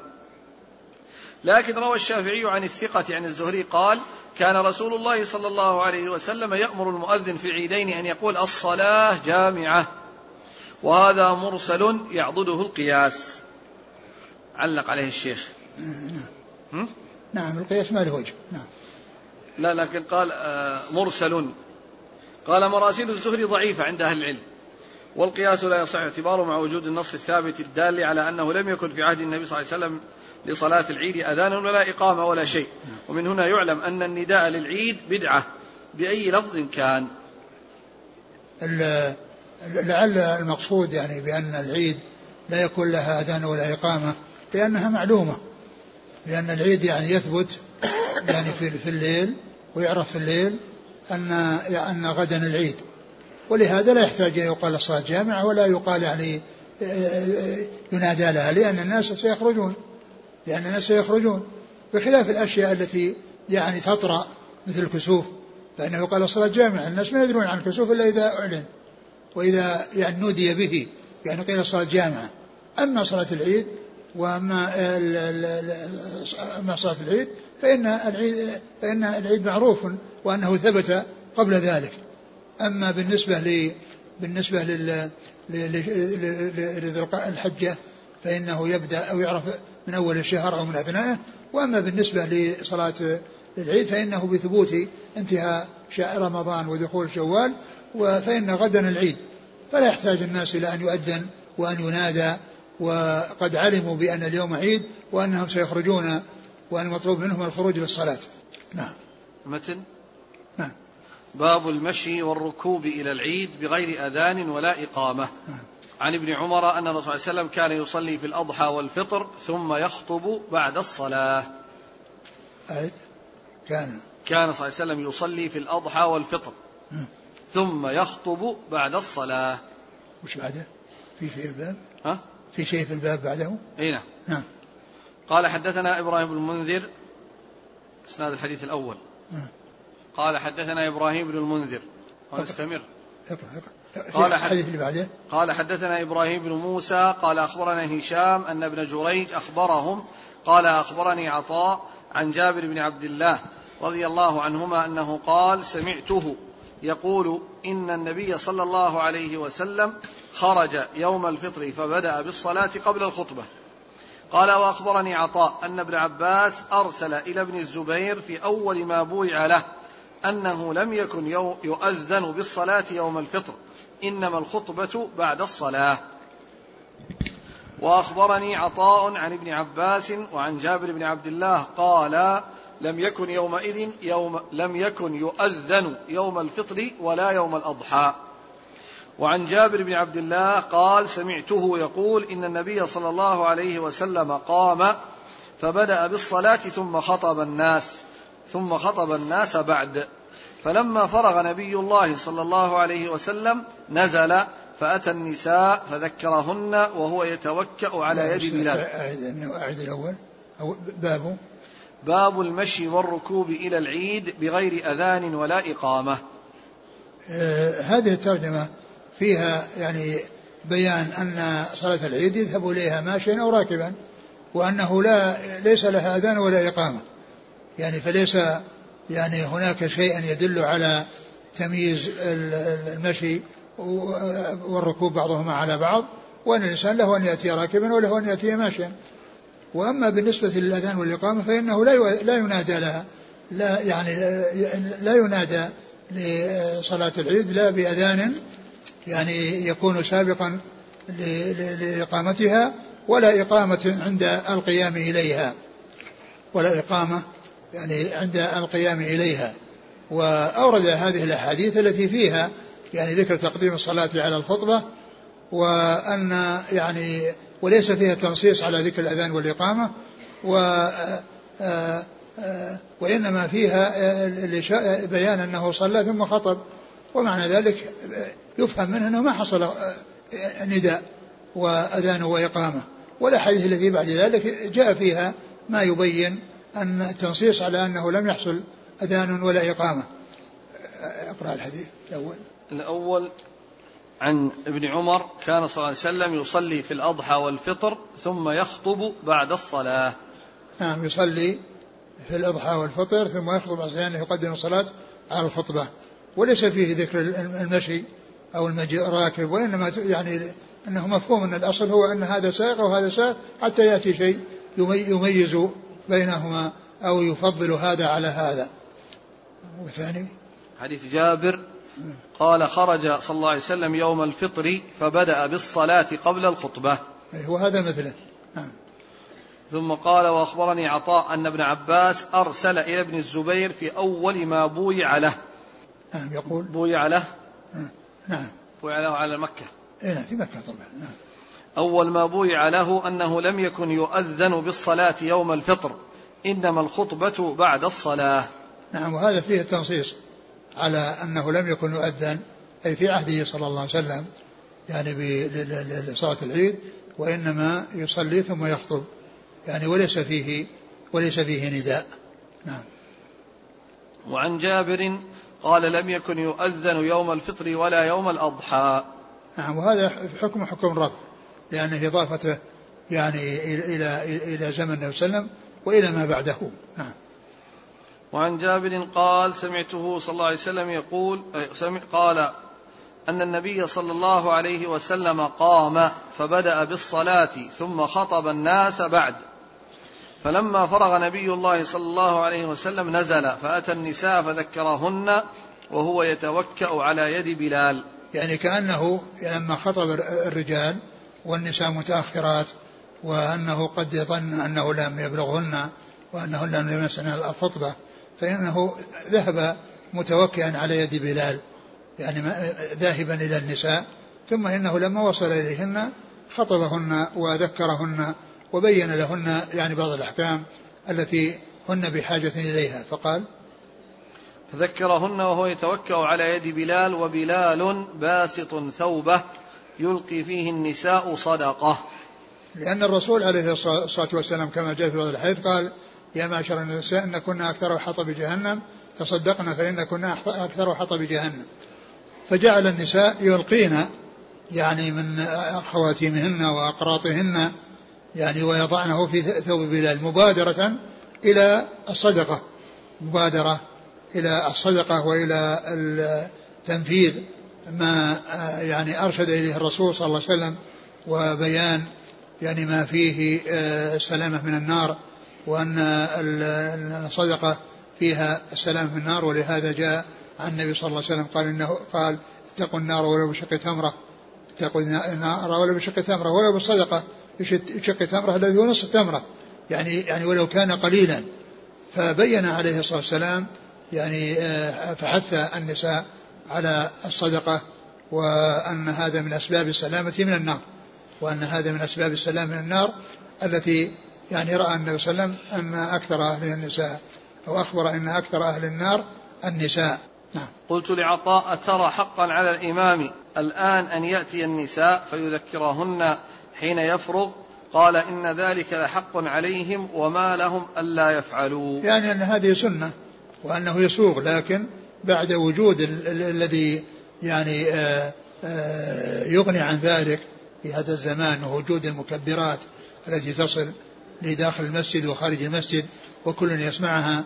لكن روى الشافعي عن الثقة عن الزهري قال كان رسول الله صلى الله عليه وسلم يأمر المؤذن في العيدين أن يقول الصلاة جامعة. وهذا مرسل يعضده القياس. علق عليه الشيخ. نعم. نعم القياس ما له وجه. نعم. لا لكن قال آه، مرسل. قال مراسيل الزهري ضعيفة عند أهل العلم. والقياس لا يصح اعتباره مع وجود النص الثابت الدال على أنه لم يكن في عهد النبي صلى الله عليه وسلم لصلاة العيد أذان ولا إقامة ولا شيء. ومن هنا يعلم أن النداء للعيد بدعة بأي لفظ كان. لعل المقصود يعني بأن العيد لا يكون لها أذان ولا إقامة لأنها معلومة لأن العيد يعني يثبت يعني في في الليل ويعرف في الليل أن أن غدا العيد. ولهذا لا يحتاج أن يقال الصلاة جامعة ولا يقال يعني ينادى لها لأن الناس سيخرجون لأن الناس سيخرجون. بخلاف الأشياء التي يعني تطرأ مثل الكسوف فإنه يقال الصلاة جامعة الناس ما يدرون عن الكسوف إلا إذا أعلن. وإذا يعني نودي به يعني قيل صلاة جامعة أما صلاة العيد وأما أما صلاة العيد فإن العيد فإن العيد معروف وأنه ثبت قبل ذلك. أما بالنسبة ل بالنسبة لل الحجة فإنه يبدأ أو يعرف من أول الشهر أو من أثنائه. وأما بالنسبة لصلاة العيد فإنه بثبوت انتهاء شهر رمضان ودخول شوال فإن غدا العيد فلا يحتاج الناس إلى أن يؤذن وأن ينادى وقد علموا بأن اليوم عيد وأنهم سيخرجون وأن المطلوب منهم الخروج للصلاة. نعم. متن؟ نعم. باب المشي والركوب إلى العيد بغير أذان ولا إقامة. نعم. عن ابن عمر أن الرسول صلى الله عليه وسلم كان يصلي في الأضحى والفطر ثم يخطب بعد الصلاة. أعد. كان. كان صلى الله عليه وسلم يصلي في الأضحى والفطر. نعم. ثم يخطب بعد الصلاة. وش بعده؟ في شيء في الباب؟ ها؟ في شيء في الباب بعده؟ إي نعم. نعم. قال حدثنا إبراهيم بن المنذر إسناد الحديث الأول. قال حدثنا إبراهيم بن المنذر. ونستمر اقرا اقرا قال الحديث اللي بعده؟ قال حدثنا إبراهيم بن موسى قال أخبرنا هشام أن ابن جريج أخبرهم قال أخبرني عطاء عن جابر بن عبد الله رضي الله عنهما أنه قال سمعته. يقول إن النبي صلى الله عليه وسلم خرج يوم الفطر فبدأ بالصلاة قبل الخطبة. قال وأخبرني عطاء أن ابن عباس أرسل إلى ابن الزبير في أول ما بويع له أنه لم يكن يؤذن بالصلاة يوم الفطر إنما الخطبة بعد الصلاة. وأخبرني عطاء عن ابن عباس وعن جابر بن عبد الله قال لم يكن يومئذ يوم لم يكن يؤذن يوم الفطر ولا يوم الأضحى. وعن جابر بن عبد الله قال سمعته يقول إن النبي صلى الله عليه وسلم قام فبدأ بالصلاة ثم خطب الناس ثم خطب الناس بعد. فلما فرغ نبي الله صلى الله عليه وسلم نزل فأتى النساء فذكرهن وهو يتوكأ على يد بلال. أعد, أعد الأول. أو باب باب المشي والركوب إلى العيد بغير أذان ولا إقامة. آه هذه الترجمة فيها يعني بيان أن صلاة العيد يذهب إليها ماشيا أو راكبا وأنه لا ليس لها أذان ولا إقامة. يعني فليس يعني هناك شيء يدل على تمييز المشي والركوب بعضهما على بعض وأن الإنسان له أن يأتي راكبا وله أن يأتي ماشيا. وأما بالنسبة للأذان والإقامة فإنه لا لا ينادى لها. لا يعني لا ينادى لصلاة العيد لا بأذان يعني يكون سابقا لإقامتها ولا إقامة عند القيام إليها. ولا إقامة يعني عند القيام إليها. وأورد هذه الأحاديث التي فيها يعني ذكر تقديم الصلاة على الخطبة وأن يعني وليس فيها تنصيص على ذكر الأذان والإقامة و وإنما فيها بيان أنه صلى ثم خطب. ومعنى ذلك يفهم منه أنه ما حصل نداء وأذان وإقامة. والأحاديث التي بعد ذلك جاء فيها ما يبين أن التنصيص على أنه لم يحصل أذان ولا إقامة. أقرأ الحديث الأول. الأول عن ابن عمر كان صلى الله عليه وسلم يصلي في الأضحى والفطر ثم يخطب بعد الصلاة. نعم يصلي في الأضحى والفطر ثم يخطب عشان يقدم الصلاة على الخطبة. وليس فيه ذكر المشي أو المجيء راكب وإنما يعني أنه مفهوم أن الأصل هو أن هذا سائق وهذا سائق حتى يأتي شيء يميز بينهما أو يفضل هذا على هذا. والثاني؟ حديث جابر قال خرج صلى الله عليه وسلم يوم الفطر فبدأ بالصلاة قبل الخطبة. وهذا مثله. نعم. ثم قال وأخبرني عطاء أن ابن عباس أرسل إلى ابن الزبير في أول ما بويع له. نعم يقول. بويع له. نعم. بويع له على مكة. إيه نعم في مكة طبعا. نعم. أول ما بويع له أنه لم يكن يؤذن بالصلاة يوم الفطر إنما الخطبة بعد الصلاة. نعم وهذا فيه التنصيص. على أنه لم يكن يؤذن أي في عهده صلى الله عليه وسلم يعني لصلاة العيد وإنما يصلي ثم يخطب. يعني وليس فيه وليس فيه نداء. نعم. وعن جابر قال لم يكن يؤذن يوم الفطر ولا يوم الأضحى. نعم وهذا حكم حكم الرفع لأنه إضافته يعني إلى إلى زمن النبي صلى الله عليه وسلم وإلى ما بعده. نعم. وعن جابر قال سمعته صلى الله عليه وسلم يقول قال أن النبي صلى الله عليه وسلم قام فبدأ بالصلاة ثم خطب الناس بعد. فلما فرغ نبي الله صلى الله عليه وسلم نزل فأتى النساء فذكرهن وهو يتوكأ على يد بلال. يعني كأنه لما خطب الرجال والنساء متأخرات وأنه قد ظن أنه لم يبلغهن وأنه لم يمسن الخطبة فإنه ذهب متوكئا على يد بلال يعني ذاهبا إلى النساء ثم إنه لما وصل إليهن خطبهن وذكرهن وبين لهن يعني بعض الأحكام التي هن بحاجة إليها. فقال فذكرهن وهو يتوكأ على يد بلال وبلال باسط ثوبه يلقي فيه النساء صدقة. لأن الرسول عليه الصلاة والسلام كما جاء في بعض الحديث قال يا معشر النساء إن كنا أكثر حطب جهنم. تصدقنا فإن كنا أكثر حطب جهنم. فجعل النساء يلقين يعني من خواتيمهن وأقراطهن يعني ويضعنه في ثوب بلال مبادرة إلى الصدقة مبادرة إلى الصدقة وإلى تنفيذ ما يعني أرشد إليه الرسول صلى الله عليه وسلم وبيان يعني ما فيه السلامة من النار. وأن الصدقة فيها السلامة من النار ولهذا جاء عن النبي صلى الله عليه وسلم قال إنه قال اتقوا النار ولو بشق تمرة. اتقوا النار ولو بشق تمرة ولو بالصدقة بشق تمرة الذي هو نصف تمرة. يعني يعني ولو كان قليلا. فبين عليه الصلاة والسلام يعني آه، فحث النساء على الصدقة وأن هذا من أسباب السلامة من النار. وأن هذا من أسباب السلام من النار التي يعني رأى النبي صلى الله عليه وسلم أن أكثر أهل النساء أو أخبر أن أكثر أهل النار النساء. نعم. قلت لعطاء ترى حقا على الإمام الآن أن يأتي النساء فيذكرهن حين يفرغ؟ قال إن ذلك لحق عليهم وما لهم ألا يفعلوا. يعني أن هذه سنة وأنه يسوغ لكن بعد وجود الذي يعني آه، آه، يغني عن ذلك في هذا الزمان ووجود المكبرات التي تصل لداخل المسجد وخارج المسجد وكل يسمعها.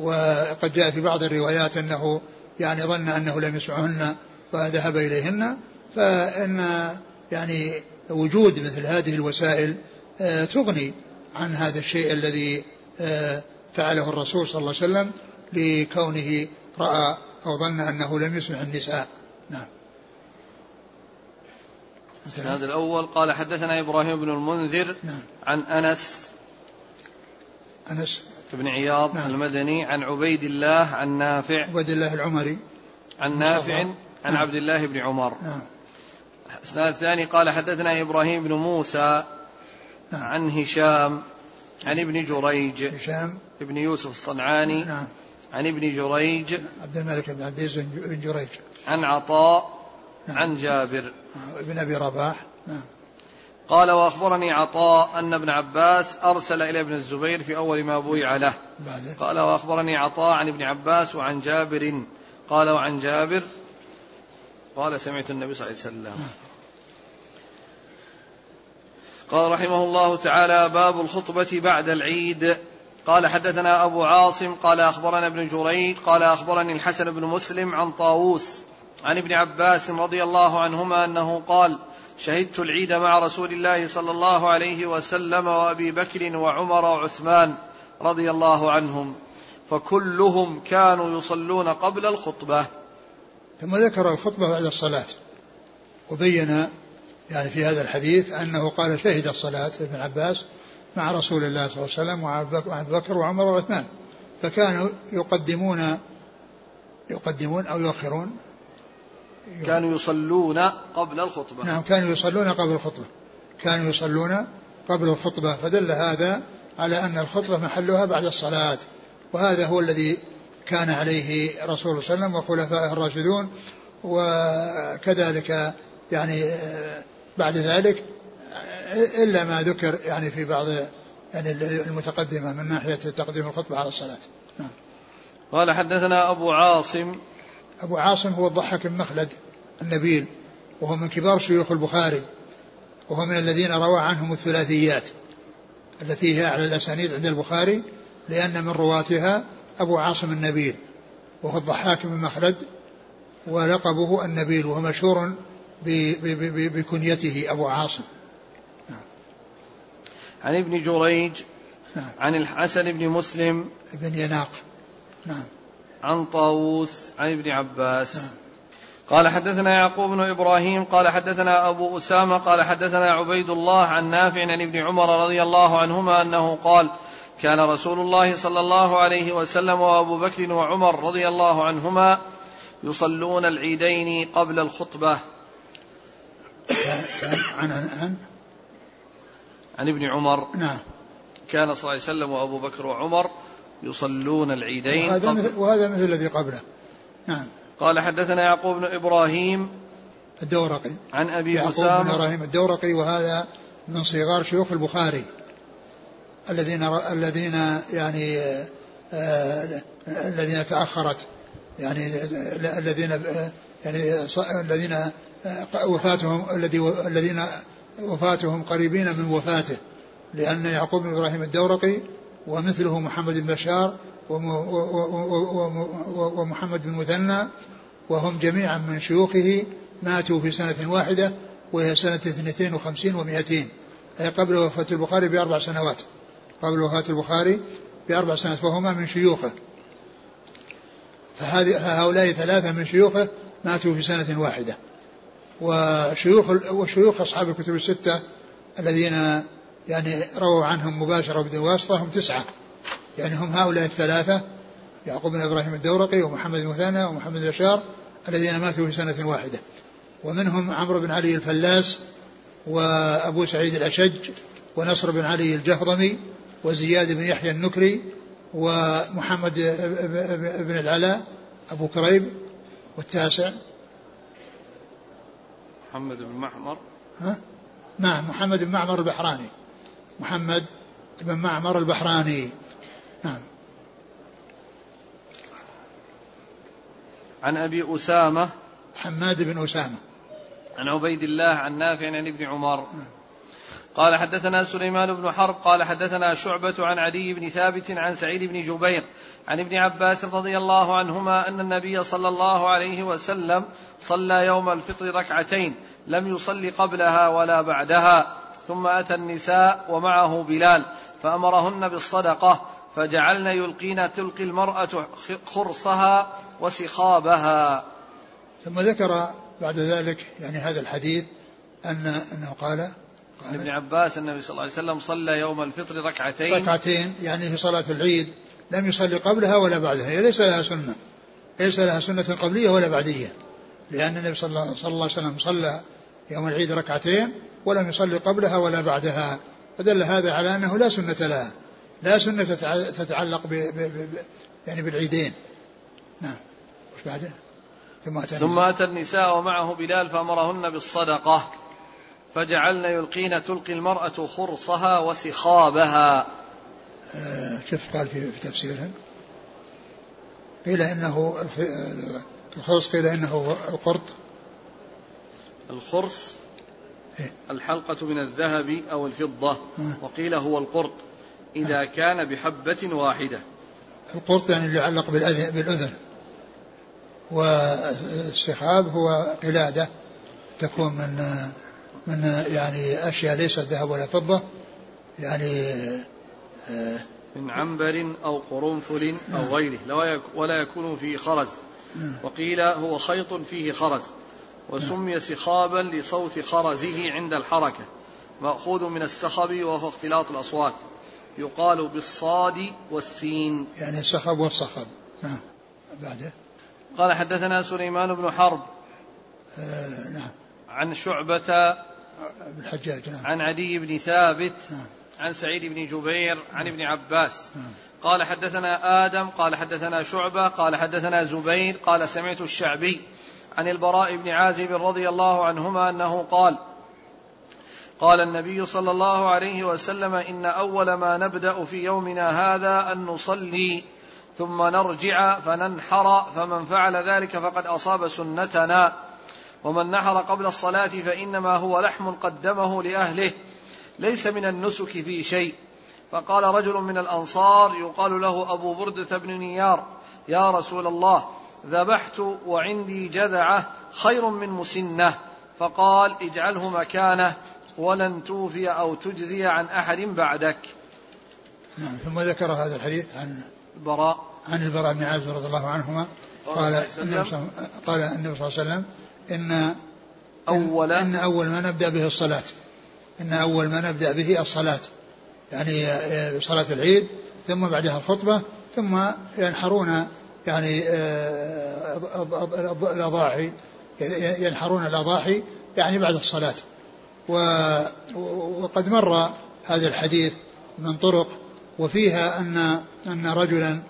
وقد جاء في بعض الروايات أنه يعني ظن أنه لم يسمعهن فذهب إليهن. فإن يعني وجود مثل هذه الوسائل آه، تغني عن هذا الشيء الذي آه، فعله الرسول صلى الله عليه وسلم لكونه رأى أو ظن أنه لم يسمع النساء. نعم. هذا الأول قال حدثنا إبراهيم بن المنذر نعم. عن أنس أنس. بن عياض نعم. المدني عن عبيد الله عن نافع. عبيد الله العمري. عن نافع عن نعم. عبد الله بن عمر. نعم. الإسناد الثاني قال حدثنا إبراهيم بن موسى نعم. عن هشام عن ابن جريج. هشام. ابن يوسف الصنعاني نعم. عن ابن جريج. عبد الملك بن عبد العزيز بن جريج. عن عطاء نعم. عن جابر. ابن أبي رباح. نعم. قال وأخبرني عطاء أن ابن عباس أرسل إلى ابن الزبير في أول ما بويع له. قال وأخبرني عطاء عن ابن عباس وعن جابر. قال وعن جابر. قال سمعت النبي صلى الله عليه وسلم. قال رحمه الله تعالى باب الخطبة بعد العيد. قال حدثنا أبو عاصم. قال أخبرنا ابن جريج. قال أخبرني الحسن بن مسلم عن طاووس عن ابن عباس رضي الله عنهما أنه قال شهدت العيد مع رسول الله صلى الله عليه وسلم وأبي بكر وعمر وعثمان رضي الله عنهم فكلهم كانوا يصلون قبل الخطبة. ثم ذكر الخطبة بعد الصلاة وبين يعني في هذا الحديث أنه قال شهد الصلاة ابن عباس مع رسول الله صلى الله عليه وسلم وأبي بكر وعمر وعثمان فكانوا يقدمون يقدمون أو يؤخرون كانوا يصلون قبل الخطبة. نعم كانوا يصلون قبل الخطبة. كانوا يصلون قبل الخطبة. فدل هذا على أن الخطبة محلها بعد الصلاة. وهذا هو الذي كان عليه رسول الله صلى الله عليه وسلم وخلفائه الراشدون. وكذلك يعني بعد ذلك إلا ما ذكر يعني في بعض يعني المتقدمة من ناحية تقديم الخطبة على الصلاة. نعم. قال حدثنا أبو عاصم أبو عاصم هو الضحك بن مخلد النبيل وهو من كبار شيوخ البخاري وهو من الذين روى عنهم الثلاثيات التي هي على الأسانيد عند البخاري لأن من رواتها أبو عاصم النبيل وهو الضحاك بن مخلد ولقبه النبيل وهو مشهور بكنيته أبو عاصم نعم. عن ابن جريج نعم. عن الحسن بن مسلم بن يناق نعم عن طاووس عن ابن عباس. قال حدثنا يعقوب بن إبراهيم قال حدثنا أبو أسامة قال حدثنا عبيد الله عن نافع عن ابن عمر رضي الله عنهما أنه قال كان رسول الله صلى الله عليه وسلم وأبو بكر وعمر رضي الله عنهما يصلون العيدين قبل الخطبة. عن عن عن ابن عمر. نعم. كان صلى الله عليه وسلم وأبو بكر وعمر يصلون العيدين وهذا مثل, وهذا مثل الذي قبله. نعم. قال حدثنا يعقوب بن إبراهيم الدورقي. عن أبي يعقوب بن إبراهيم الدورقي وهذا من صغار شيوخ البخاري. الذين الذين يعني آه الذين تأخرت. يعني الذين يعني الذين وفاتهم الذي الذين وفاتهم قريبين من وفاته. لأن يعقوب بن إبراهيم الدورقي ومثله محمد بن بشار ومحمد بن مثنى وهم جميعا من شيوخه ماتوا في سنة واحدة وهي سنة 52 و200 أي قبل وفاة البخاري بأربع سنوات. قبل وفاة البخاري بأربع سنوات فهما من شيوخه. فهؤلاء ثلاثة من شيوخه ماتوا في سنة واحدة. وشيوخ وشيوخ أصحاب الكتب الستة الذين يعني رووا عنهم مباشرة بدون واسطة هم تسعة. يعني هم هؤلاء الثلاثة يعقوب بن إبراهيم الدورقي ومحمد بن مثنى ومحمد بن بشار الذين ماتوا في سنة واحدة. ومنهم عمرو بن علي الفلاس وأبو سعيد الأشج ونصر بن علي الجهضمي وزياد بن يحيى النكري ومحمد بن العلاء أبو كريب والتاسع. محمد بن معمر. ها؟ نعم محمد بن معمر البحراني. محمد بن معمر البحراني. نعم. عن أبي أسامة. حماد بن أسامة. عن عبيد الله عن نافع عن ابن عمر. نعم. قال حدثنا سليمان بن حرب قال حدثنا شعبة عن علي بن ثابت عن سعيد بن جبير عن ابن عباس رضي الله عنهما أن النبي صلى الله عليه وسلم صلى يوم الفطر ركعتين لم يصل قبلها ولا بعدها. ثم أتى النساء ومعه بلال فأمرهن بالصدقة فجعلن يلقين تلقي المرأة خرصها وسخابها. ثم ذكر بعد ذلك يعني هذا الحديث أن أنه قال عن ابن عباس النبي صلى الله عليه وسلم صلى يوم الفطر ركعتين. ركعتين يعني في صلاة العيد لم يصلي قبلها ولا بعدها هي ليس لها سنة. ليس لها سنة قبلية ولا بعدية. لأن النبي صلى الله, صلى الله عليه وسلم صلى يوم العيد ركعتين ولم يصلي قبلها ولا بعدها. فدل هذا على أنه لا سنة لها. لا سنة تتعلق ب ب ب يعني بالعيدين. نعم. وش بعده؟ ثم أتى ثم أتى النساء ومعه بلال فأمرهن بالصدقة. فجعلن يلقين تلقي المرأة خرصها وسخابها. آه كيف قال في, في تفسيرها قيل إنه الخرص قيل إنه القرط. الخرص؟ الحلقة من الذهب أو الفضة. آه. وقيل هو القرط. إذا. كان بحبة واحدة. القرط يعني اللي يعلق بالأذن, والسحاب هو قلادة. تكون من من يعني أشياء ليست ذهب ولا فضة. يعني آه، من عنبر أو قرنفل أو. غيره. ولا يكون فيه خرز. وقيل هو خيط فيه خرز. وسمي سخابا لصوت خرزه عند الحركة مأخوذ من السخب وهو اختلاط الأصوات يقال بالصاد والسين. يعني السخب والصخب. نعم بعده. قال حدثنا سليمان بن حرب. آه نعم. عن شعبة الحجاج نعم. عن عدي بن ثابت نعم. عن سعيد بن جبير عن ابن عباس. نعم. قال حدثنا آدم قال حدثنا شعبة قال حدثنا زبير قال سمعت الشعبي. عن البراء بن عازب رضي الله عنهما أنه قال قال النبي صلى الله عليه وسلم إن أول ما نبدأ في يومنا هذا أن نصلي ثم نرجع فننحر فمن فعل ذلك فقد أصاب سنتنا ومن نحر قبل الصلاة فإنما هو لحم قدمه لأهله ليس من النسك في شيء. فقال رجل من الأنصار يقال له أبو بردة بن نيار يا رسول الله ذبحت وعندي جذعة خير من مسنة. فقال اجعله مكانه ولن توفي أو تجزي عن أحد بعدك. نعم ثم ذكر هذا الحديث عن البراء عن البراء بن عازب رضي الله عنهما. قال النبي قال النبي صلى الله عليه وسلم إن أول إن أول ما نبدأ به الصلاة. إن أول ما نبدأ به الصلاة. يعني صلاة العيد ثم بعدها الخطبة ثم ينحرون يعني آه، الأضاحي ينحرون الأضاحي يعني بعد الصلاة. وقد مر هذا الحديث من طرق وفيها أن أن رجلا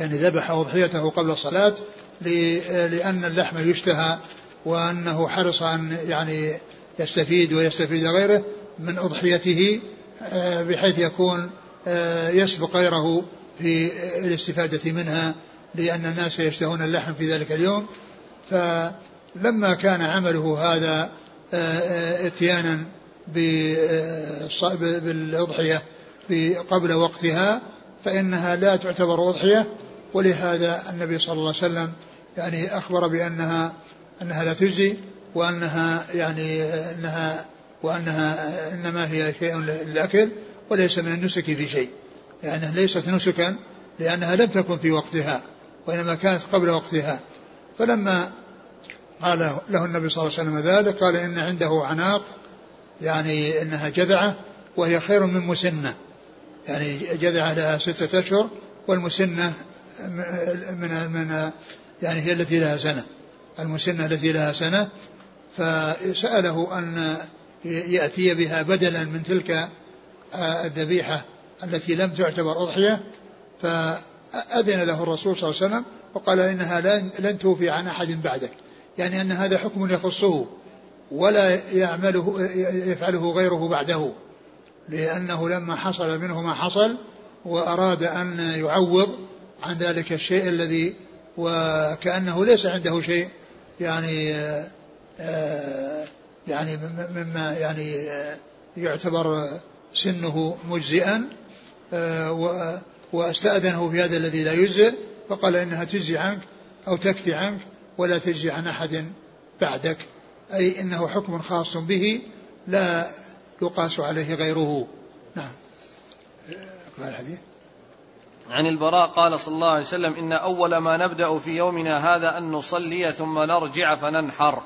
يعني ذبح أضحيته قبل الصلاة لأن اللحم يشتهى وأنه حرص أن يعني يستفيد ويستفيد غيره من أضحيته بحيث يكون يسبق غيره في الاستفادة منها لأن الناس يشتهون اللحم في ذلك اليوم. فلما كان عمله هذا إتيانا بالأضحية في قبل وقتها فإنها لا تعتبر أضحية. ولهذا النبي صلى الله عليه وسلم يعني أخبر بأنها أنها لا تجزي وأنها يعني أنها وأنها إنما هي شيء للأكل وليس من النسك في شيء. يعني ليست نسكا لأنها لم تكن في وقتها. وإنما كانت قبل وقتها. فلما قال له النبي صلى الله عليه وسلم ذلك قال إن عنده عناق يعني إنها جذعة وهي خير من مسنة. يعني جذعة لها ستة أشهر والمسنة من من يعني هي التي لها سنة. المسنة التي لها سنة فسأله أن يأتي بها بدلا من تلك الذبيحة التي لم تعتبر أضحية فأذن له الرسول صلى الله عليه وسلم وقال إنها لن توفي عن أحد بعدك. يعني أن هذا حكم يخصه ولا يعمله يفعله غيره بعده. لأنه لما حصل منه ما حصل وأراد أن يعوض عن ذلك الشيء الذي وكأنه ليس عنده شيء يعني يعني مما يعني يعتبر سنه مجزئا وأستأذنه في هذا الذي لا يجزئ فقال إنها تجزي عنك أو تكفي عنك ولا تجزي عن أحد بعدك. أي إنه حكم خاص به لا يقاس عليه غيره. نعم. اقرأ الحديث. عن البراء قال صلى الله عليه وسلم إن أول ما نبدأ في يومنا هذا أن نصلي ثم نرجع فننحر.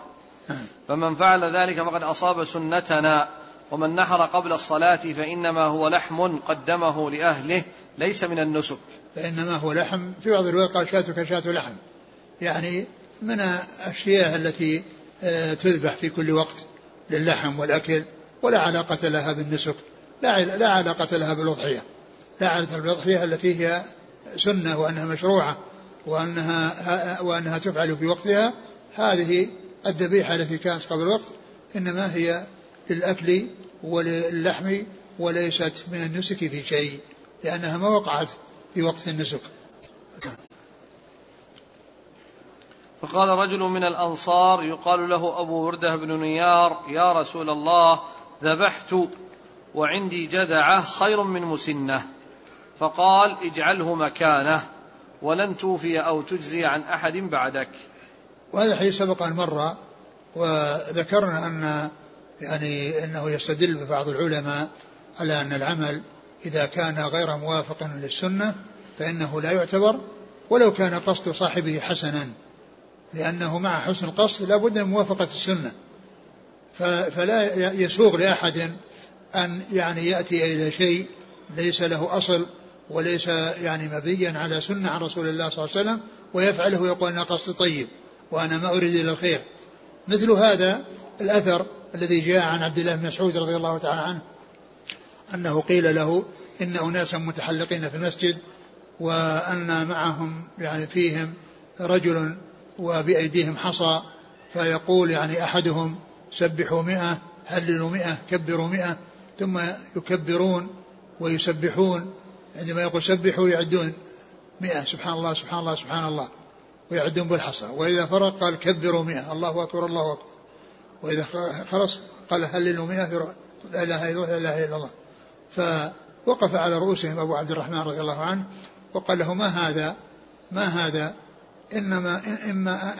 نعم. فمن فعل ذلك فقد أصاب سنتنا. ومن نحر قبل الصلاة فإنما هو لحم قدمه لأهله ليس من النسك. فإنما هو لحم. في بعض الروايات قال شاتك شات لحم. يعني من الأشياء التي آه، تذبح في كل وقت للحم والأكل ولا علاقة لها بالنسك لا لا علاقة لها بالأضحية. لا علاقة بالأضحية التي هي سنة وأنها مشروعة وأنها وأنها تفعل في وقتها. هذه الذبيحة التي كانت قبل الوقت إنما هي للأكل وللحم وليست من النسك في شيء لأنها ما وقعت في وقت النسك. فقال رجل من الأنصار يقال له أبو وردة بن نيار يا رسول الله ذبحت وعندي جذعة خير من مسنة. فقال اجعله مكانه ولن توفي أو تجزي عن أحد بعدك. وهذا الحديث سبق أن مر وذكرنا أن يعني أنه يستدل ببعض العلماء على أن العمل إذا كان غير موافق للسنة فإنه لا يعتبر ولو كان قصد صاحبه حسنا لأنه مع حسن القصد لا بد من موافقة السنة. فلا يسوغ لأحد أن يعني يأتي إلى شيء ليس له أصل وليس يعني مبيا على سنة عن رسول الله صلى الله عليه وسلم ويفعله ويقول أنا قصد طيب وأنا ما أريد إلى الخير. مثل هذا الأثر الذي جاء عن عبد الله بن مسعود رضي الله تعالى عنه أنه قيل له إن أناسا متحلقين في المسجد وأن معهم يعني فيهم رجل وبأيديهم حصى فيقول يعني أحدهم سبحوا مئة هللوا مئة كبروا مئة ثم يكبرون ويسبحون. عندما يقول سبحوا يعدون مئة سبحان الله سبحان الله سبحان الله ويعدون بالحصى. وإذا فرق قال كبروا مئة الله أكبر الله أكبر. وإذا خلص قال هللوا مئة لا إله إلا الله لا إله إلا الله. فوقف على رؤوسهم أبو عبد الرحمن رضي الله عنه وقال له ما هذا؟ ما هذا؟ إنما إما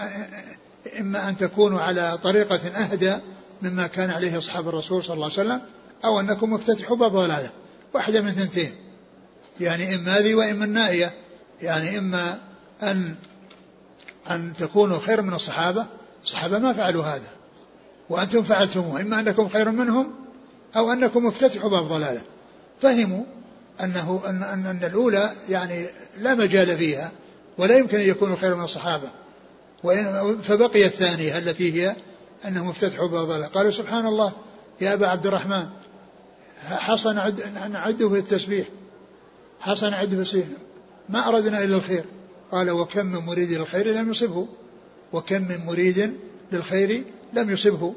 إما أن تكونوا على طريقة أهدى مما كان عليه أصحاب الرسول صلى الله عليه وسلم أو أنكم مفتتحوا باب ضلالة واحدة من ثنتين. يعني إما هذه وإما النائية. يعني إما أن أن تكونوا خير من الصحابة. الصحابة ما فعلوا هذا. وأنتم فعلتموه إما أنكم خير منهم أو أنكم افتتحوا باب ضلالة. فهموا أنه أن, أن, أن الأولى يعني لا مجال فيها ولا يمكن أن يكونوا خير من الصحابة. فبقي الثانية التي هي أنهم افتتحوا باب ضلالة. قالوا سبحان الله يا أبا عبد الرحمن حصل نعده في التسبيح. حصل نعده في التسبيح ما أردنا إلا الخير. قال وكم من مريد للخير لم يصبه. وكم من مريد للخير لم يصبه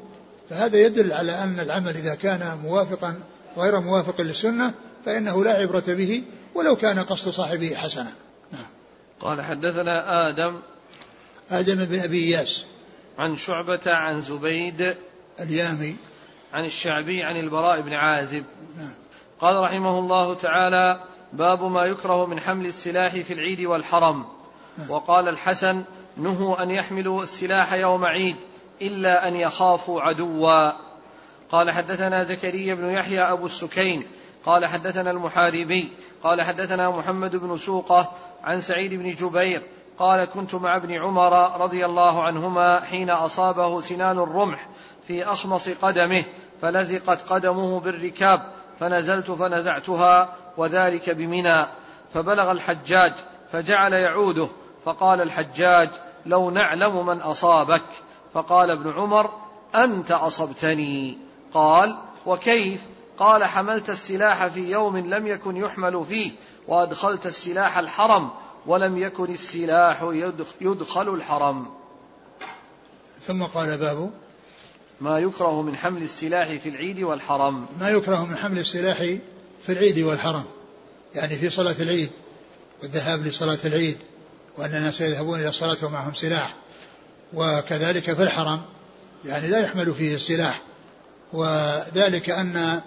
فهذا يدل على أن العمل إذا كان موافقا غير موافق للسنة فإنه لا عبرة به ولو كان قصد صاحبه حسنا نعم. قال حدثنا آدم آدم بن أبي إياس عن شعبة عن زبيد اليامي عن الشعبي عن البراء بن عازب نعم. قال رحمه الله تعالى باب ما يكره من حمل السلاح في العيد والحرم نعم. وقال الحسن نهوا أن يحملوا السلاح يوم عيد إلا أن يخافوا عدوا. قال حدثنا زكريا بن يحيى أبو السكين. قال حدثنا المحاربي. قال حدثنا محمد بن سوقة عن سعيد بن جبير. قال كنت مع ابن عمر رضي الله عنهما حين أصابه سنان الرمح في أخمص قدمه فلزقت قدمه بالركاب فنزلت فنزعتها وذلك بمنى. فبلغ الحجاج فجعل يعوده فقال الحجاج لو نعلم من أصابك. فقال ابن عمر أنت أصبتني. قال وكيف؟ قال حملت السلاح في يوم لم يكن يحمل فيه وأدخلت السلاح الحرم ولم يكن السلاح يدخل الحرم. ثم قال باب؟ ما يكره من حمل السلاح في العيد والحرم. ما يكره من حمل السلاح في العيد والحرم يعني في صلاة العيد والذهاب لصلاة العيد وأن الناس يذهبون إلى الصلاة ومعهم سلاح. وكذلك في الحرم يعني لا يحمل فيه السلاح. وذلك أن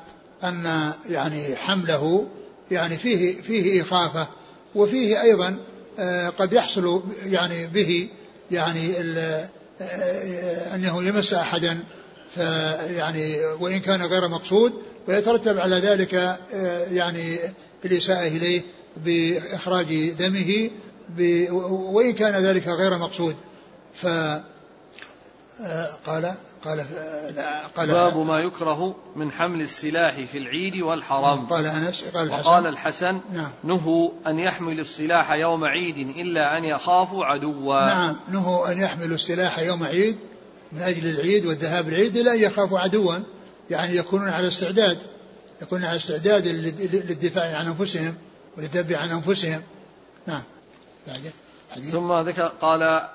أن يعني حمله يعني فيه فيه إخافة وفيه أيضا آه، قد يحصل يعني به يعني آه، أنه يمس أحدا فيعني وإن كان غير مقصود ويترتب على ذلك آه، يعني الإساءة إليه بإخراج دمه وإن كان ذلك غير مقصود. ف قال قال قال باب ما يكره من حمل السلاح في العيد والحرام. قال أنس قال الحسن. وقال الحسن نعم. نهوا أن يحملوا السلاح يوم عيد إلا أن يخافوا عدوا. نعم نهوا أن يحملوا السلاح يوم عيد من أجل العيد والذهاب العيد الا أن يخافوا عدوا يعني يكونون على استعداد يكونون على استعداد للدفاع عن أنفسهم وللذب عن أنفسهم. نعم. بعدين ثم ذكر قال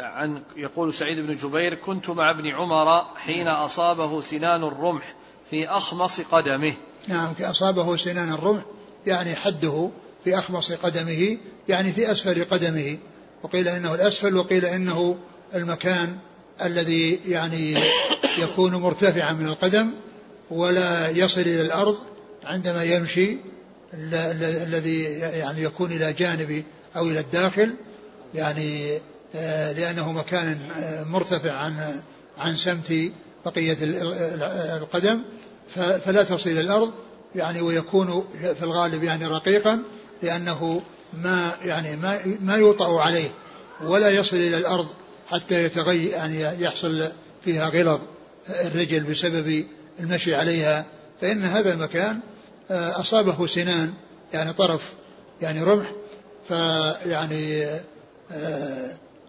عن يقول سعيد بن جبير كنت مع ابن عمر حين أصابه سنان الرمح في أخمص قدمه. نعم أصابه سنان الرمح يعني حده في أخمص قدمه يعني في أسفل قدمه. وقيل إنه الأسفل وقيل إنه المكان الذي يعني يكون مرتفعا من القدم ولا يصل إلى الأرض عندما يمشي الذي يعني يكون إلى جانب أو إلى الداخل يعني لأنه مكان آه، مرتفع عن عن سمت بقية القدم. فلا تصل إلى الأرض يعني ويكون في الغالب يعني رقيقا لأنه ما يعني ما ما يوطأ عليه ولا يصل إلى الأرض حتى يتغير يعني يحصل فيها غلظ الرجل بسبب المشي عليها. فإن هذا المكان آه، أصابه سنان يعني طرف يعني رمح فيعني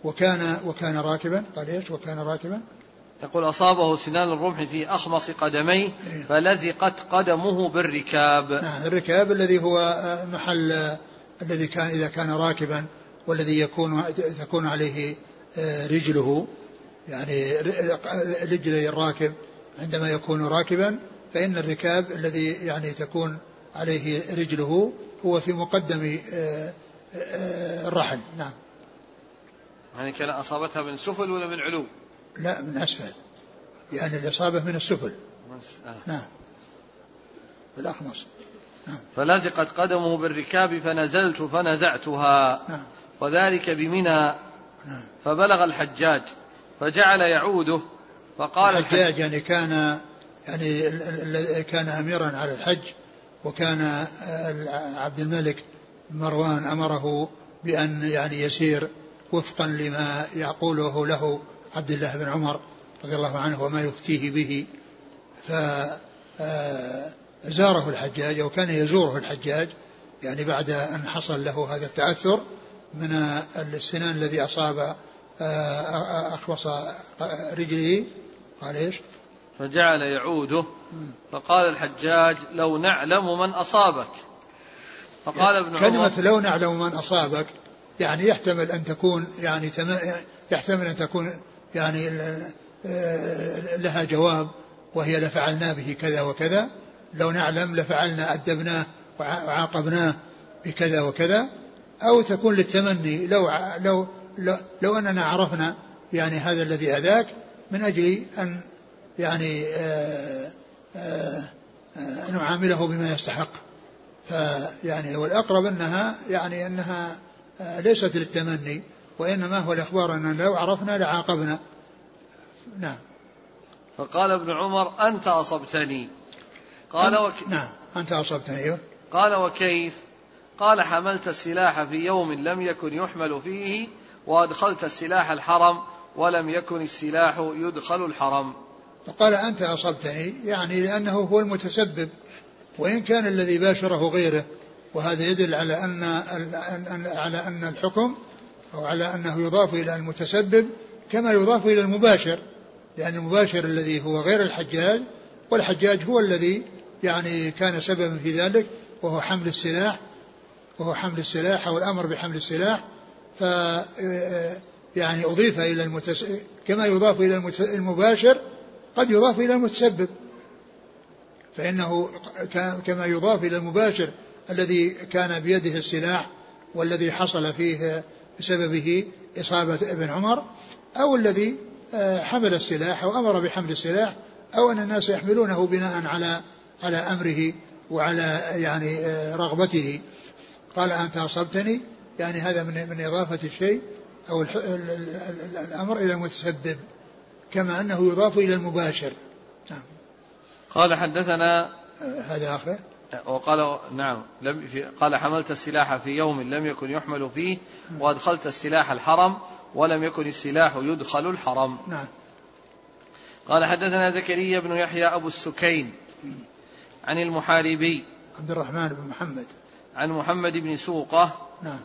وكان وكان راكبا قال إيش؟ وكان راكبا. يقول أصابه سنان الرمح في أخمص قدميه إيه. فلزقت قدمه بالركاب. نعم الركاب الذي هو محل الذي كان إذا كان راكبا والذي يكون تكون عليه آه، رجله يعني رجلي الراكب عندما يكون راكبا فإن الركاب الذي يعني تكون عليه رجله هو في مقدم آه، آه، الرحل. نعم. يعني كان أصابتها من سفل ولا من علو لا من أسفل يعني الإصابة من السفل آه. نعم بالأخمص نعم. فلزقت قدمه بالركاب فنزلت فنزعتها نعم. وذلك بمنى نعم. فبلغ الحجاج فجعل يعوده فقال الحجاج يعني كان يعني كان اميرا على الحج وكان عبد الملك مروان أمره بأن يعني يسير وفقا لما يقوله له عبد الله بن عمر رضي الله عنه وما يفتيه به فزاره آه، الحجاج أو كان يزوره الحجاج يعني بعد أن حصل له هذا التأثر من السنان الذي أصاب آه، أخوص رجله قال إيش؟ فجعل يعوده. فقال الحجاج لو نعلم من أصابك. فقال ابن عمر كلمة لو نعلم من أصابك يعني يحتمل أن تكون يعني يحتمل أن تكون يعني لها جواب وهي لفعلنا به كذا وكذا. لو نعلم لفعلنا أدبناه وعاقبناه بكذا وكذا. أو تكون للتمني لو لو لو, لو أننا عرفنا يعني هذا الذي أذاك من أجل أن يعني آآ آآ آآ نعامله بما يستحق. فيعني والأقرب أنها يعني أنها ليست للتمني وإنما هو الإخبار أن لو عرفنا لعاقبنا. نعم. فقال ابن عمر أنت أصبتني. قال وك... نعم أنت أصبتني أيوه. قال وكيف؟ قال حملت السلاح في يوم لم يكن يحمل فيه وأدخلت السلاح الحرم ولم يكن السلاح يدخل الحرم. فقال أنت أصبتني يعني لأنه هو المتسبب وإن كان الذي باشره غيره. وهذا يدل على أن على أن الحكم أو على أنه يضاف إلى المتسبب كما يضاف إلى المباشر لأن المباشر الذي هو غير الحجاج والحجاج هو الذي يعني كان سببا في ذلك وهو حمل السلاح وهو حمل السلاح أو الأمر بحمل السلاح. ف يعني أضيف إلى المتس... كما يضاف إلى المباشر قد يضاف إلى المتسبب. فإنه كما يضاف إلى المباشر الذي كان بيده السلاح والذي حصل فيه بسببه إصابة ابن عمر أو الذي آه، حمل السلاح أو أمر بحمل السلاح أو أن الناس يحملونه بناء على على أمره وعلى يعني آه، رغبته. قال أنت أصبتني؟ يعني هذا من من إضافة الشيء أو الأمر إلى المتسبب كما أنه يضاف إلى المباشر. نعم. قال حدثنا آه، هذا آخره وقال نعم لم في قال حملت السلاح في يوم لم يكن يحمل فيه وأدخلت السلاح الحرم ولم يكن السلاح يدخل الحرم. نعم. قال حدثنا زكريا بن يحيى أبو السكين عن المحاربي عبد الرحمن بن محمد. عن محمد بن سوقة نعم.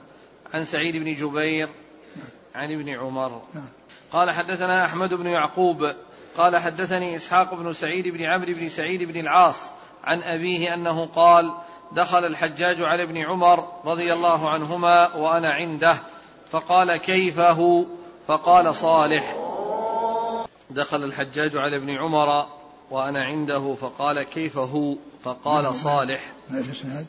عن سعيد بن جبير نعم. عن ابن عمر. نعم. قال حدثنا أحمد بن يعقوب قال حدثني إسحاق بن سعيد بن عمرو بن سعيد بن العاص عن أبيه أنه قال دخل الحجاج على ابن عمر رضي الله عنهما وأنا عنده فقال كيف هو؟ فقال صالح. دخل الحجاج على ابن عمر وأنا عنده فقال كيف هو؟ فقال صالح. الإسناد؟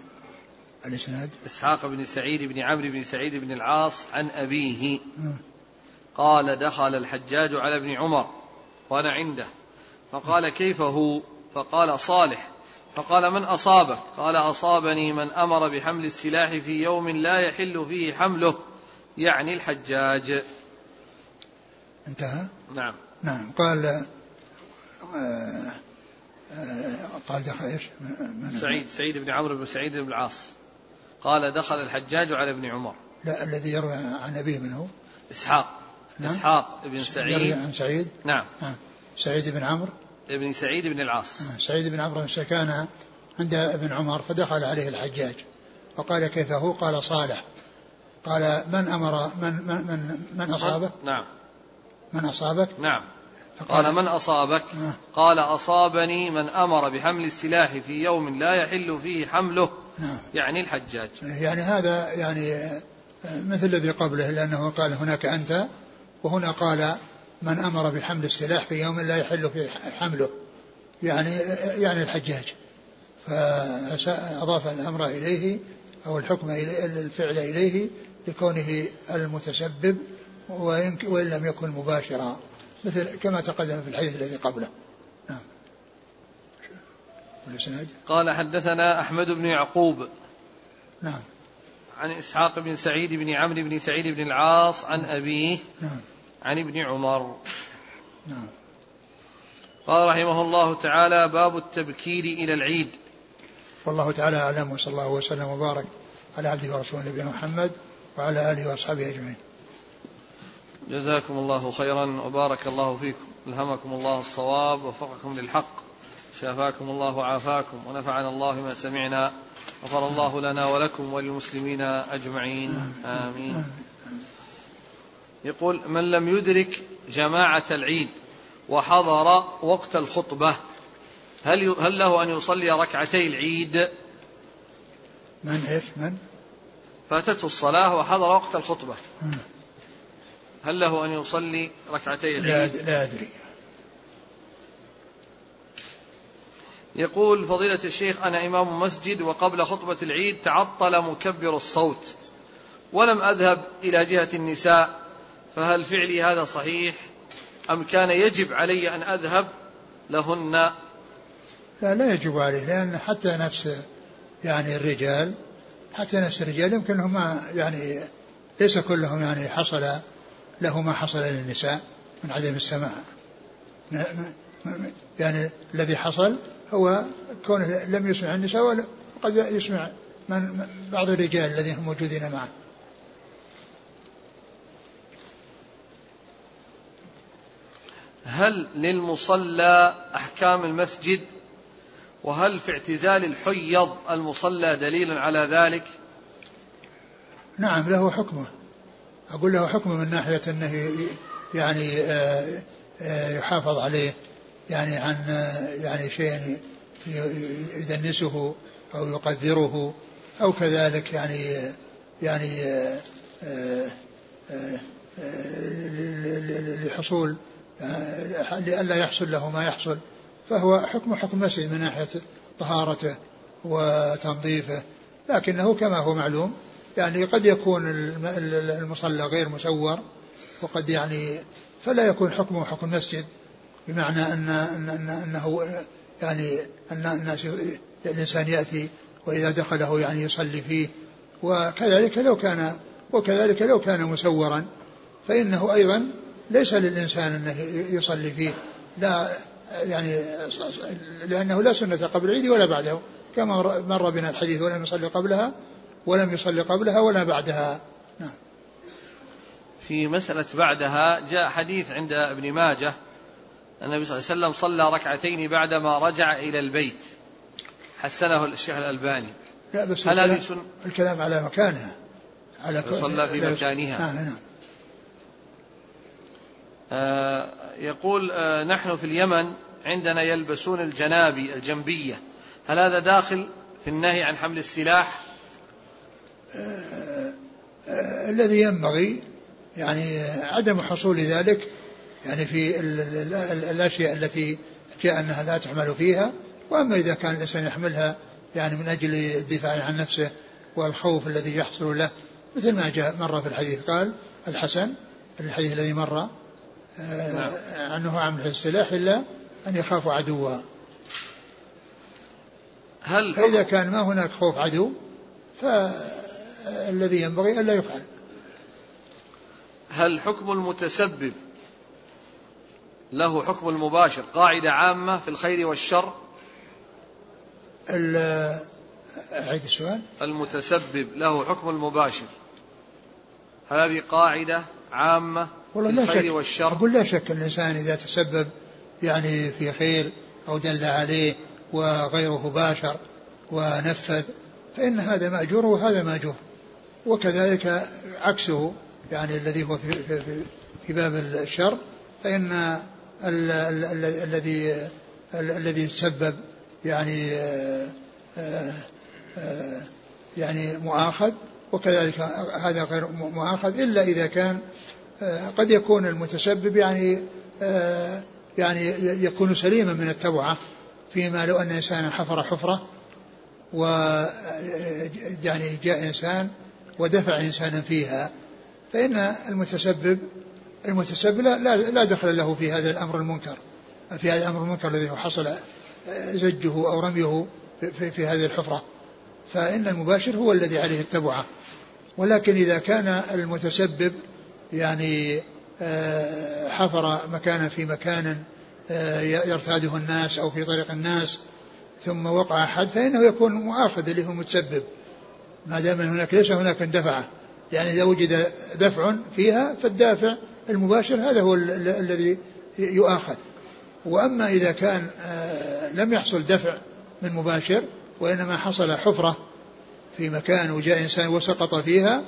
الإسناد؟ إسحاق بن سعيد بن عمرو بن سعيد بن العاص عن أبيه. قال دخل الحجاج على ابن عمر وأنا عنده فقال كيف هو؟ فقال صالح. فقال من أصابك قال أصابني من أمر بحمل السلاح في يوم لا يحل فيه حمله يعني الحجاج. انتهى؟ نعم. نعم. قال آه آه قال دخل إيش؟ سعيد سعيد بن عمرو بن سعيد بن العاص. قال دخل الحجاج على ابن عمر. لا الذي يروي عن أبيه من هو؟ إسحاق. نعم؟ إسحاق بن سعيد. يروي عن سعيد؟ نعم. آه. سعيد بن عمرو؟ ابن سعيد بن العاص آه. سعيد بن عمرو كان عند ابن عمر فدخل عليه الحجاج فقال كيف هو؟ قال صالح قال من أمر من من من, من أصابك؟ نعم من أصابك؟ نعم قال من أصابك آه. قال أصابني من أمر بحمل السلاح في يوم لا يحل فيه حمله نعم. يعني الحجاج يعني هذا يعني آه، مثل الذي قبله لأنه قال هناك أنت وهنا قال من أمر بحمل السلاح في يوم لا يحل فيه حمله يعني يعني الحجاج. فأضاف الأمر إليه أو الحكم إليه الفعل إليه لكونه المتسبب وإن لم يكن مباشرا مثل كما تقدم في الحديث الذي قبله. نعم. قال حدثنا أحمد بن يعقوب. نعم. عن إسحاق بن سعيد بن عمرو بن سعيد بن العاص عن أبيه. نعم. عن ابن عمر. نعم. قال رحمه الله تعالى باب التبكير إلى العيد. والله تعالى أعلم وصلى الله وسلم وبارك على عبده ورسوله نبينا محمد وعلى آله وأصحابه أجمعين. جزاكم الله خيرا وبارك الله فيكم. ألهمكم الله الصواب ووفقكم للحق شافاكم الله وعافاكم ونفعنا الله ما سمعنا غفر الله لنا ولكم وللمسلمين أجمعين. آمين. يقول من لم يدرك جماعة العيد وحضر وقت الخطبة هل هل له أن يصلي ركعتي العيد؟ من إيش؟ من؟ فاتته الصلاة وحضر وقت الخطبة. هل له أن يصلي ركعتي العيد؟ لا أدري يقول فضيلة الشيخ أنا إمام مسجد وقبل خطبة العيد تعطل مكبر الصوت ولم أذهب إلى جهة النساء فهل فعلي هذا صحيح؟ أم كان يجب علي أن أذهب لهن؟ لا لا يجب عليه لأن حتى نفس يعني الرجال حتى نفس الرجال يمكن هم يعني ليس كلهم يعني حصل له ما حصل للنساء من عدم السماع. يعني الذي حصل هو كونه لم يسمع النساء وقد يسمع من بعض الرجال الذين هم موجودين معه. هل للمصلى أحكام المسجد؟ وهل في اعتزال الحيض المصلى دليل على ذلك؟ نعم له حكمه. أقول له حكمه من ناحية أنه يعني آه، آه، يحافظ عليه يعني عن آه، يعني شيء يدنسه أو يقدره أو كذلك يعني يعني لحصول لئلا يحصل له ما يحصل فهو حكم حكم مسجد من ناحية طهارته وتنظيفه لكنه كما هو معلوم يعني قد يكون المصلى غير مسور وقد يعني فلا يكون حكمه حكم مسجد بمعنى أن, أن, أن أنه يعني أن الناس الإنسان يأتي وإذا دخله يعني يصلي فيه وكذلك لو كان وكذلك لو كان مسورا فإنه أيضا ليس للإنسان أنه يصلي فيه لا يعني لأنه لا سنة قبل العيد ولا بعده كما مر بنا الحديث ولم يصلي قبلها ولم يصلي قبلها ولا بعدها. نعم. في مسألة بعدها جاء حديث عند ابن ماجه النبي صلى الله عليه وسلم صلى ركعتين بعدما رجع إلى البيت. حسنه الشيخ الألباني. لا بس هل الكلام, سن... الكلام على مكانها على صلى في مكانها. نعم نعم. آه يقول آه نحن في اليمن عندنا يلبسون الجنابي الجنبية هل هذا داخل في النهي عن حمل السلاح آه آه الذي ينبغي يعني عدم حصول ذلك يعني في الأشياء التي جاء أنها لا تحمل فيها وأما إذا كان الإنسان يحملها يعني من أجل الدفاع عن نفسه والخوف الذي يحصل له مثل ما جاء مر في الحديث قال الحسن الحديث الذي مر. أنه عمل السلاح إلا أن يخاف عدوا. هل فإذا كان ما هناك خوف عدو فالذي ينبغي ألا يفعل. هل حكم المتسبب له حكم المباشر قاعدة عامة في الخير والشر؟ أعيد السؤال. المتسبب له حكم المباشر. هذه قاعدة عامة والله لا شك. والشر. أقول لا شك الإنسان إذا تسبب يعني في خير أو دل عليه وغيره باشر ونفذ فإن هذا مأجور وهذا مأجور. وكذلك عكسه يعني الذي هو في, في, في باب الشر فإن الذي الذي تسبب يعني يعني مؤاخذ وكذلك هذا غير مؤاخذ إلا إذا كان قد يكون المتسبب يعني يعني يكون سليما من التبعة فيما لو أن إنسانا حفر حفرة و يعني جاء إنسان ودفع إنسانا فيها فإن المتسبب المتسبب لا, لا دخل له في هذا الأمر المنكر في هذا الأمر المنكر الذي حصل زجه أو رميه في, في هذه الحفرة. فإن المباشر هو الذي عليه التبعة. ولكن إذا كان المتسبب يعني آه، حفر مكانا في مكان آه، يرتاده الناس أو في طريق الناس ثم وقع أحد فإنه يكون مؤاخذ اللي هو متسبب. ما دام هناك ليس هناك اندفع يعني إذا وجد دفع فيها فالدافع المباشر هذا هو الذي يؤاخذ. وأما إذا كان آه، لم يحصل دفع من مباشر وإنما حصل حفرة في مكان وجاء إنسان وسقط فيها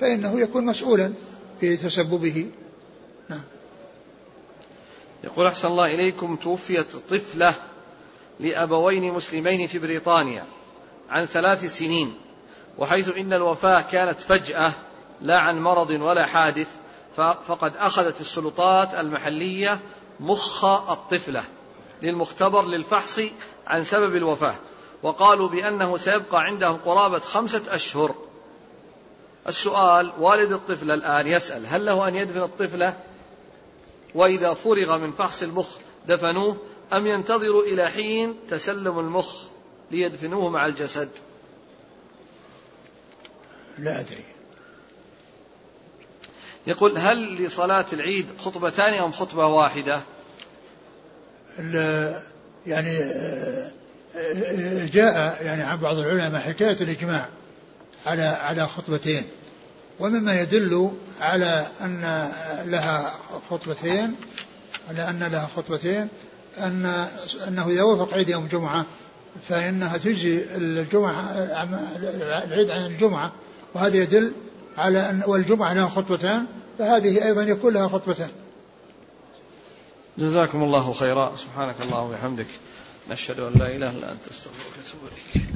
فإنه يكون مسؤولا في تسببه. نعم. يقول أحسن الله إليكم توفيت طفلة لأبوين مسلمين في بريطانيا عن ثلاث سنين وحيث إن الوفاة كانت فجأة لا عن مرض ولا حادث فقد أخذت السلطات المحلية مخ الطفلة للمختبر للفحص عن سبب الوفاة. وقالوا بأنه سيبقى عنده قرابة خمسة أشهر. السؤال والد الطفل الآن يسأل هل له أن يدفن الطفلة وإذا فرغ من فحص المخ دفنوه أم ينتظروا إلى حين تسلم المخ ليدفنوه مع الجسد؟ لا أدري. يقول هل لصلاة العيد خطبتان أم خطبة واحدة؟ يعني جاء يعني عن بعض العلماء حكاية الإجماع على على خطبتين ومما يدل على أن لها خطبتين على أن لها خطبتين أن أنه إذا وافق عيد يوم الجمعة فإنها تجزي الجمعة العيد عن الجمعة وهذا يدل على أن والجمعة لها خطبتان فهذه أيضا يكون لها خطبتان. جزاكم الله خيرا. سبحانك اللهم وبحمدك. نشهد أن لا إله إلا أنت استغفرك وأتوب إليك.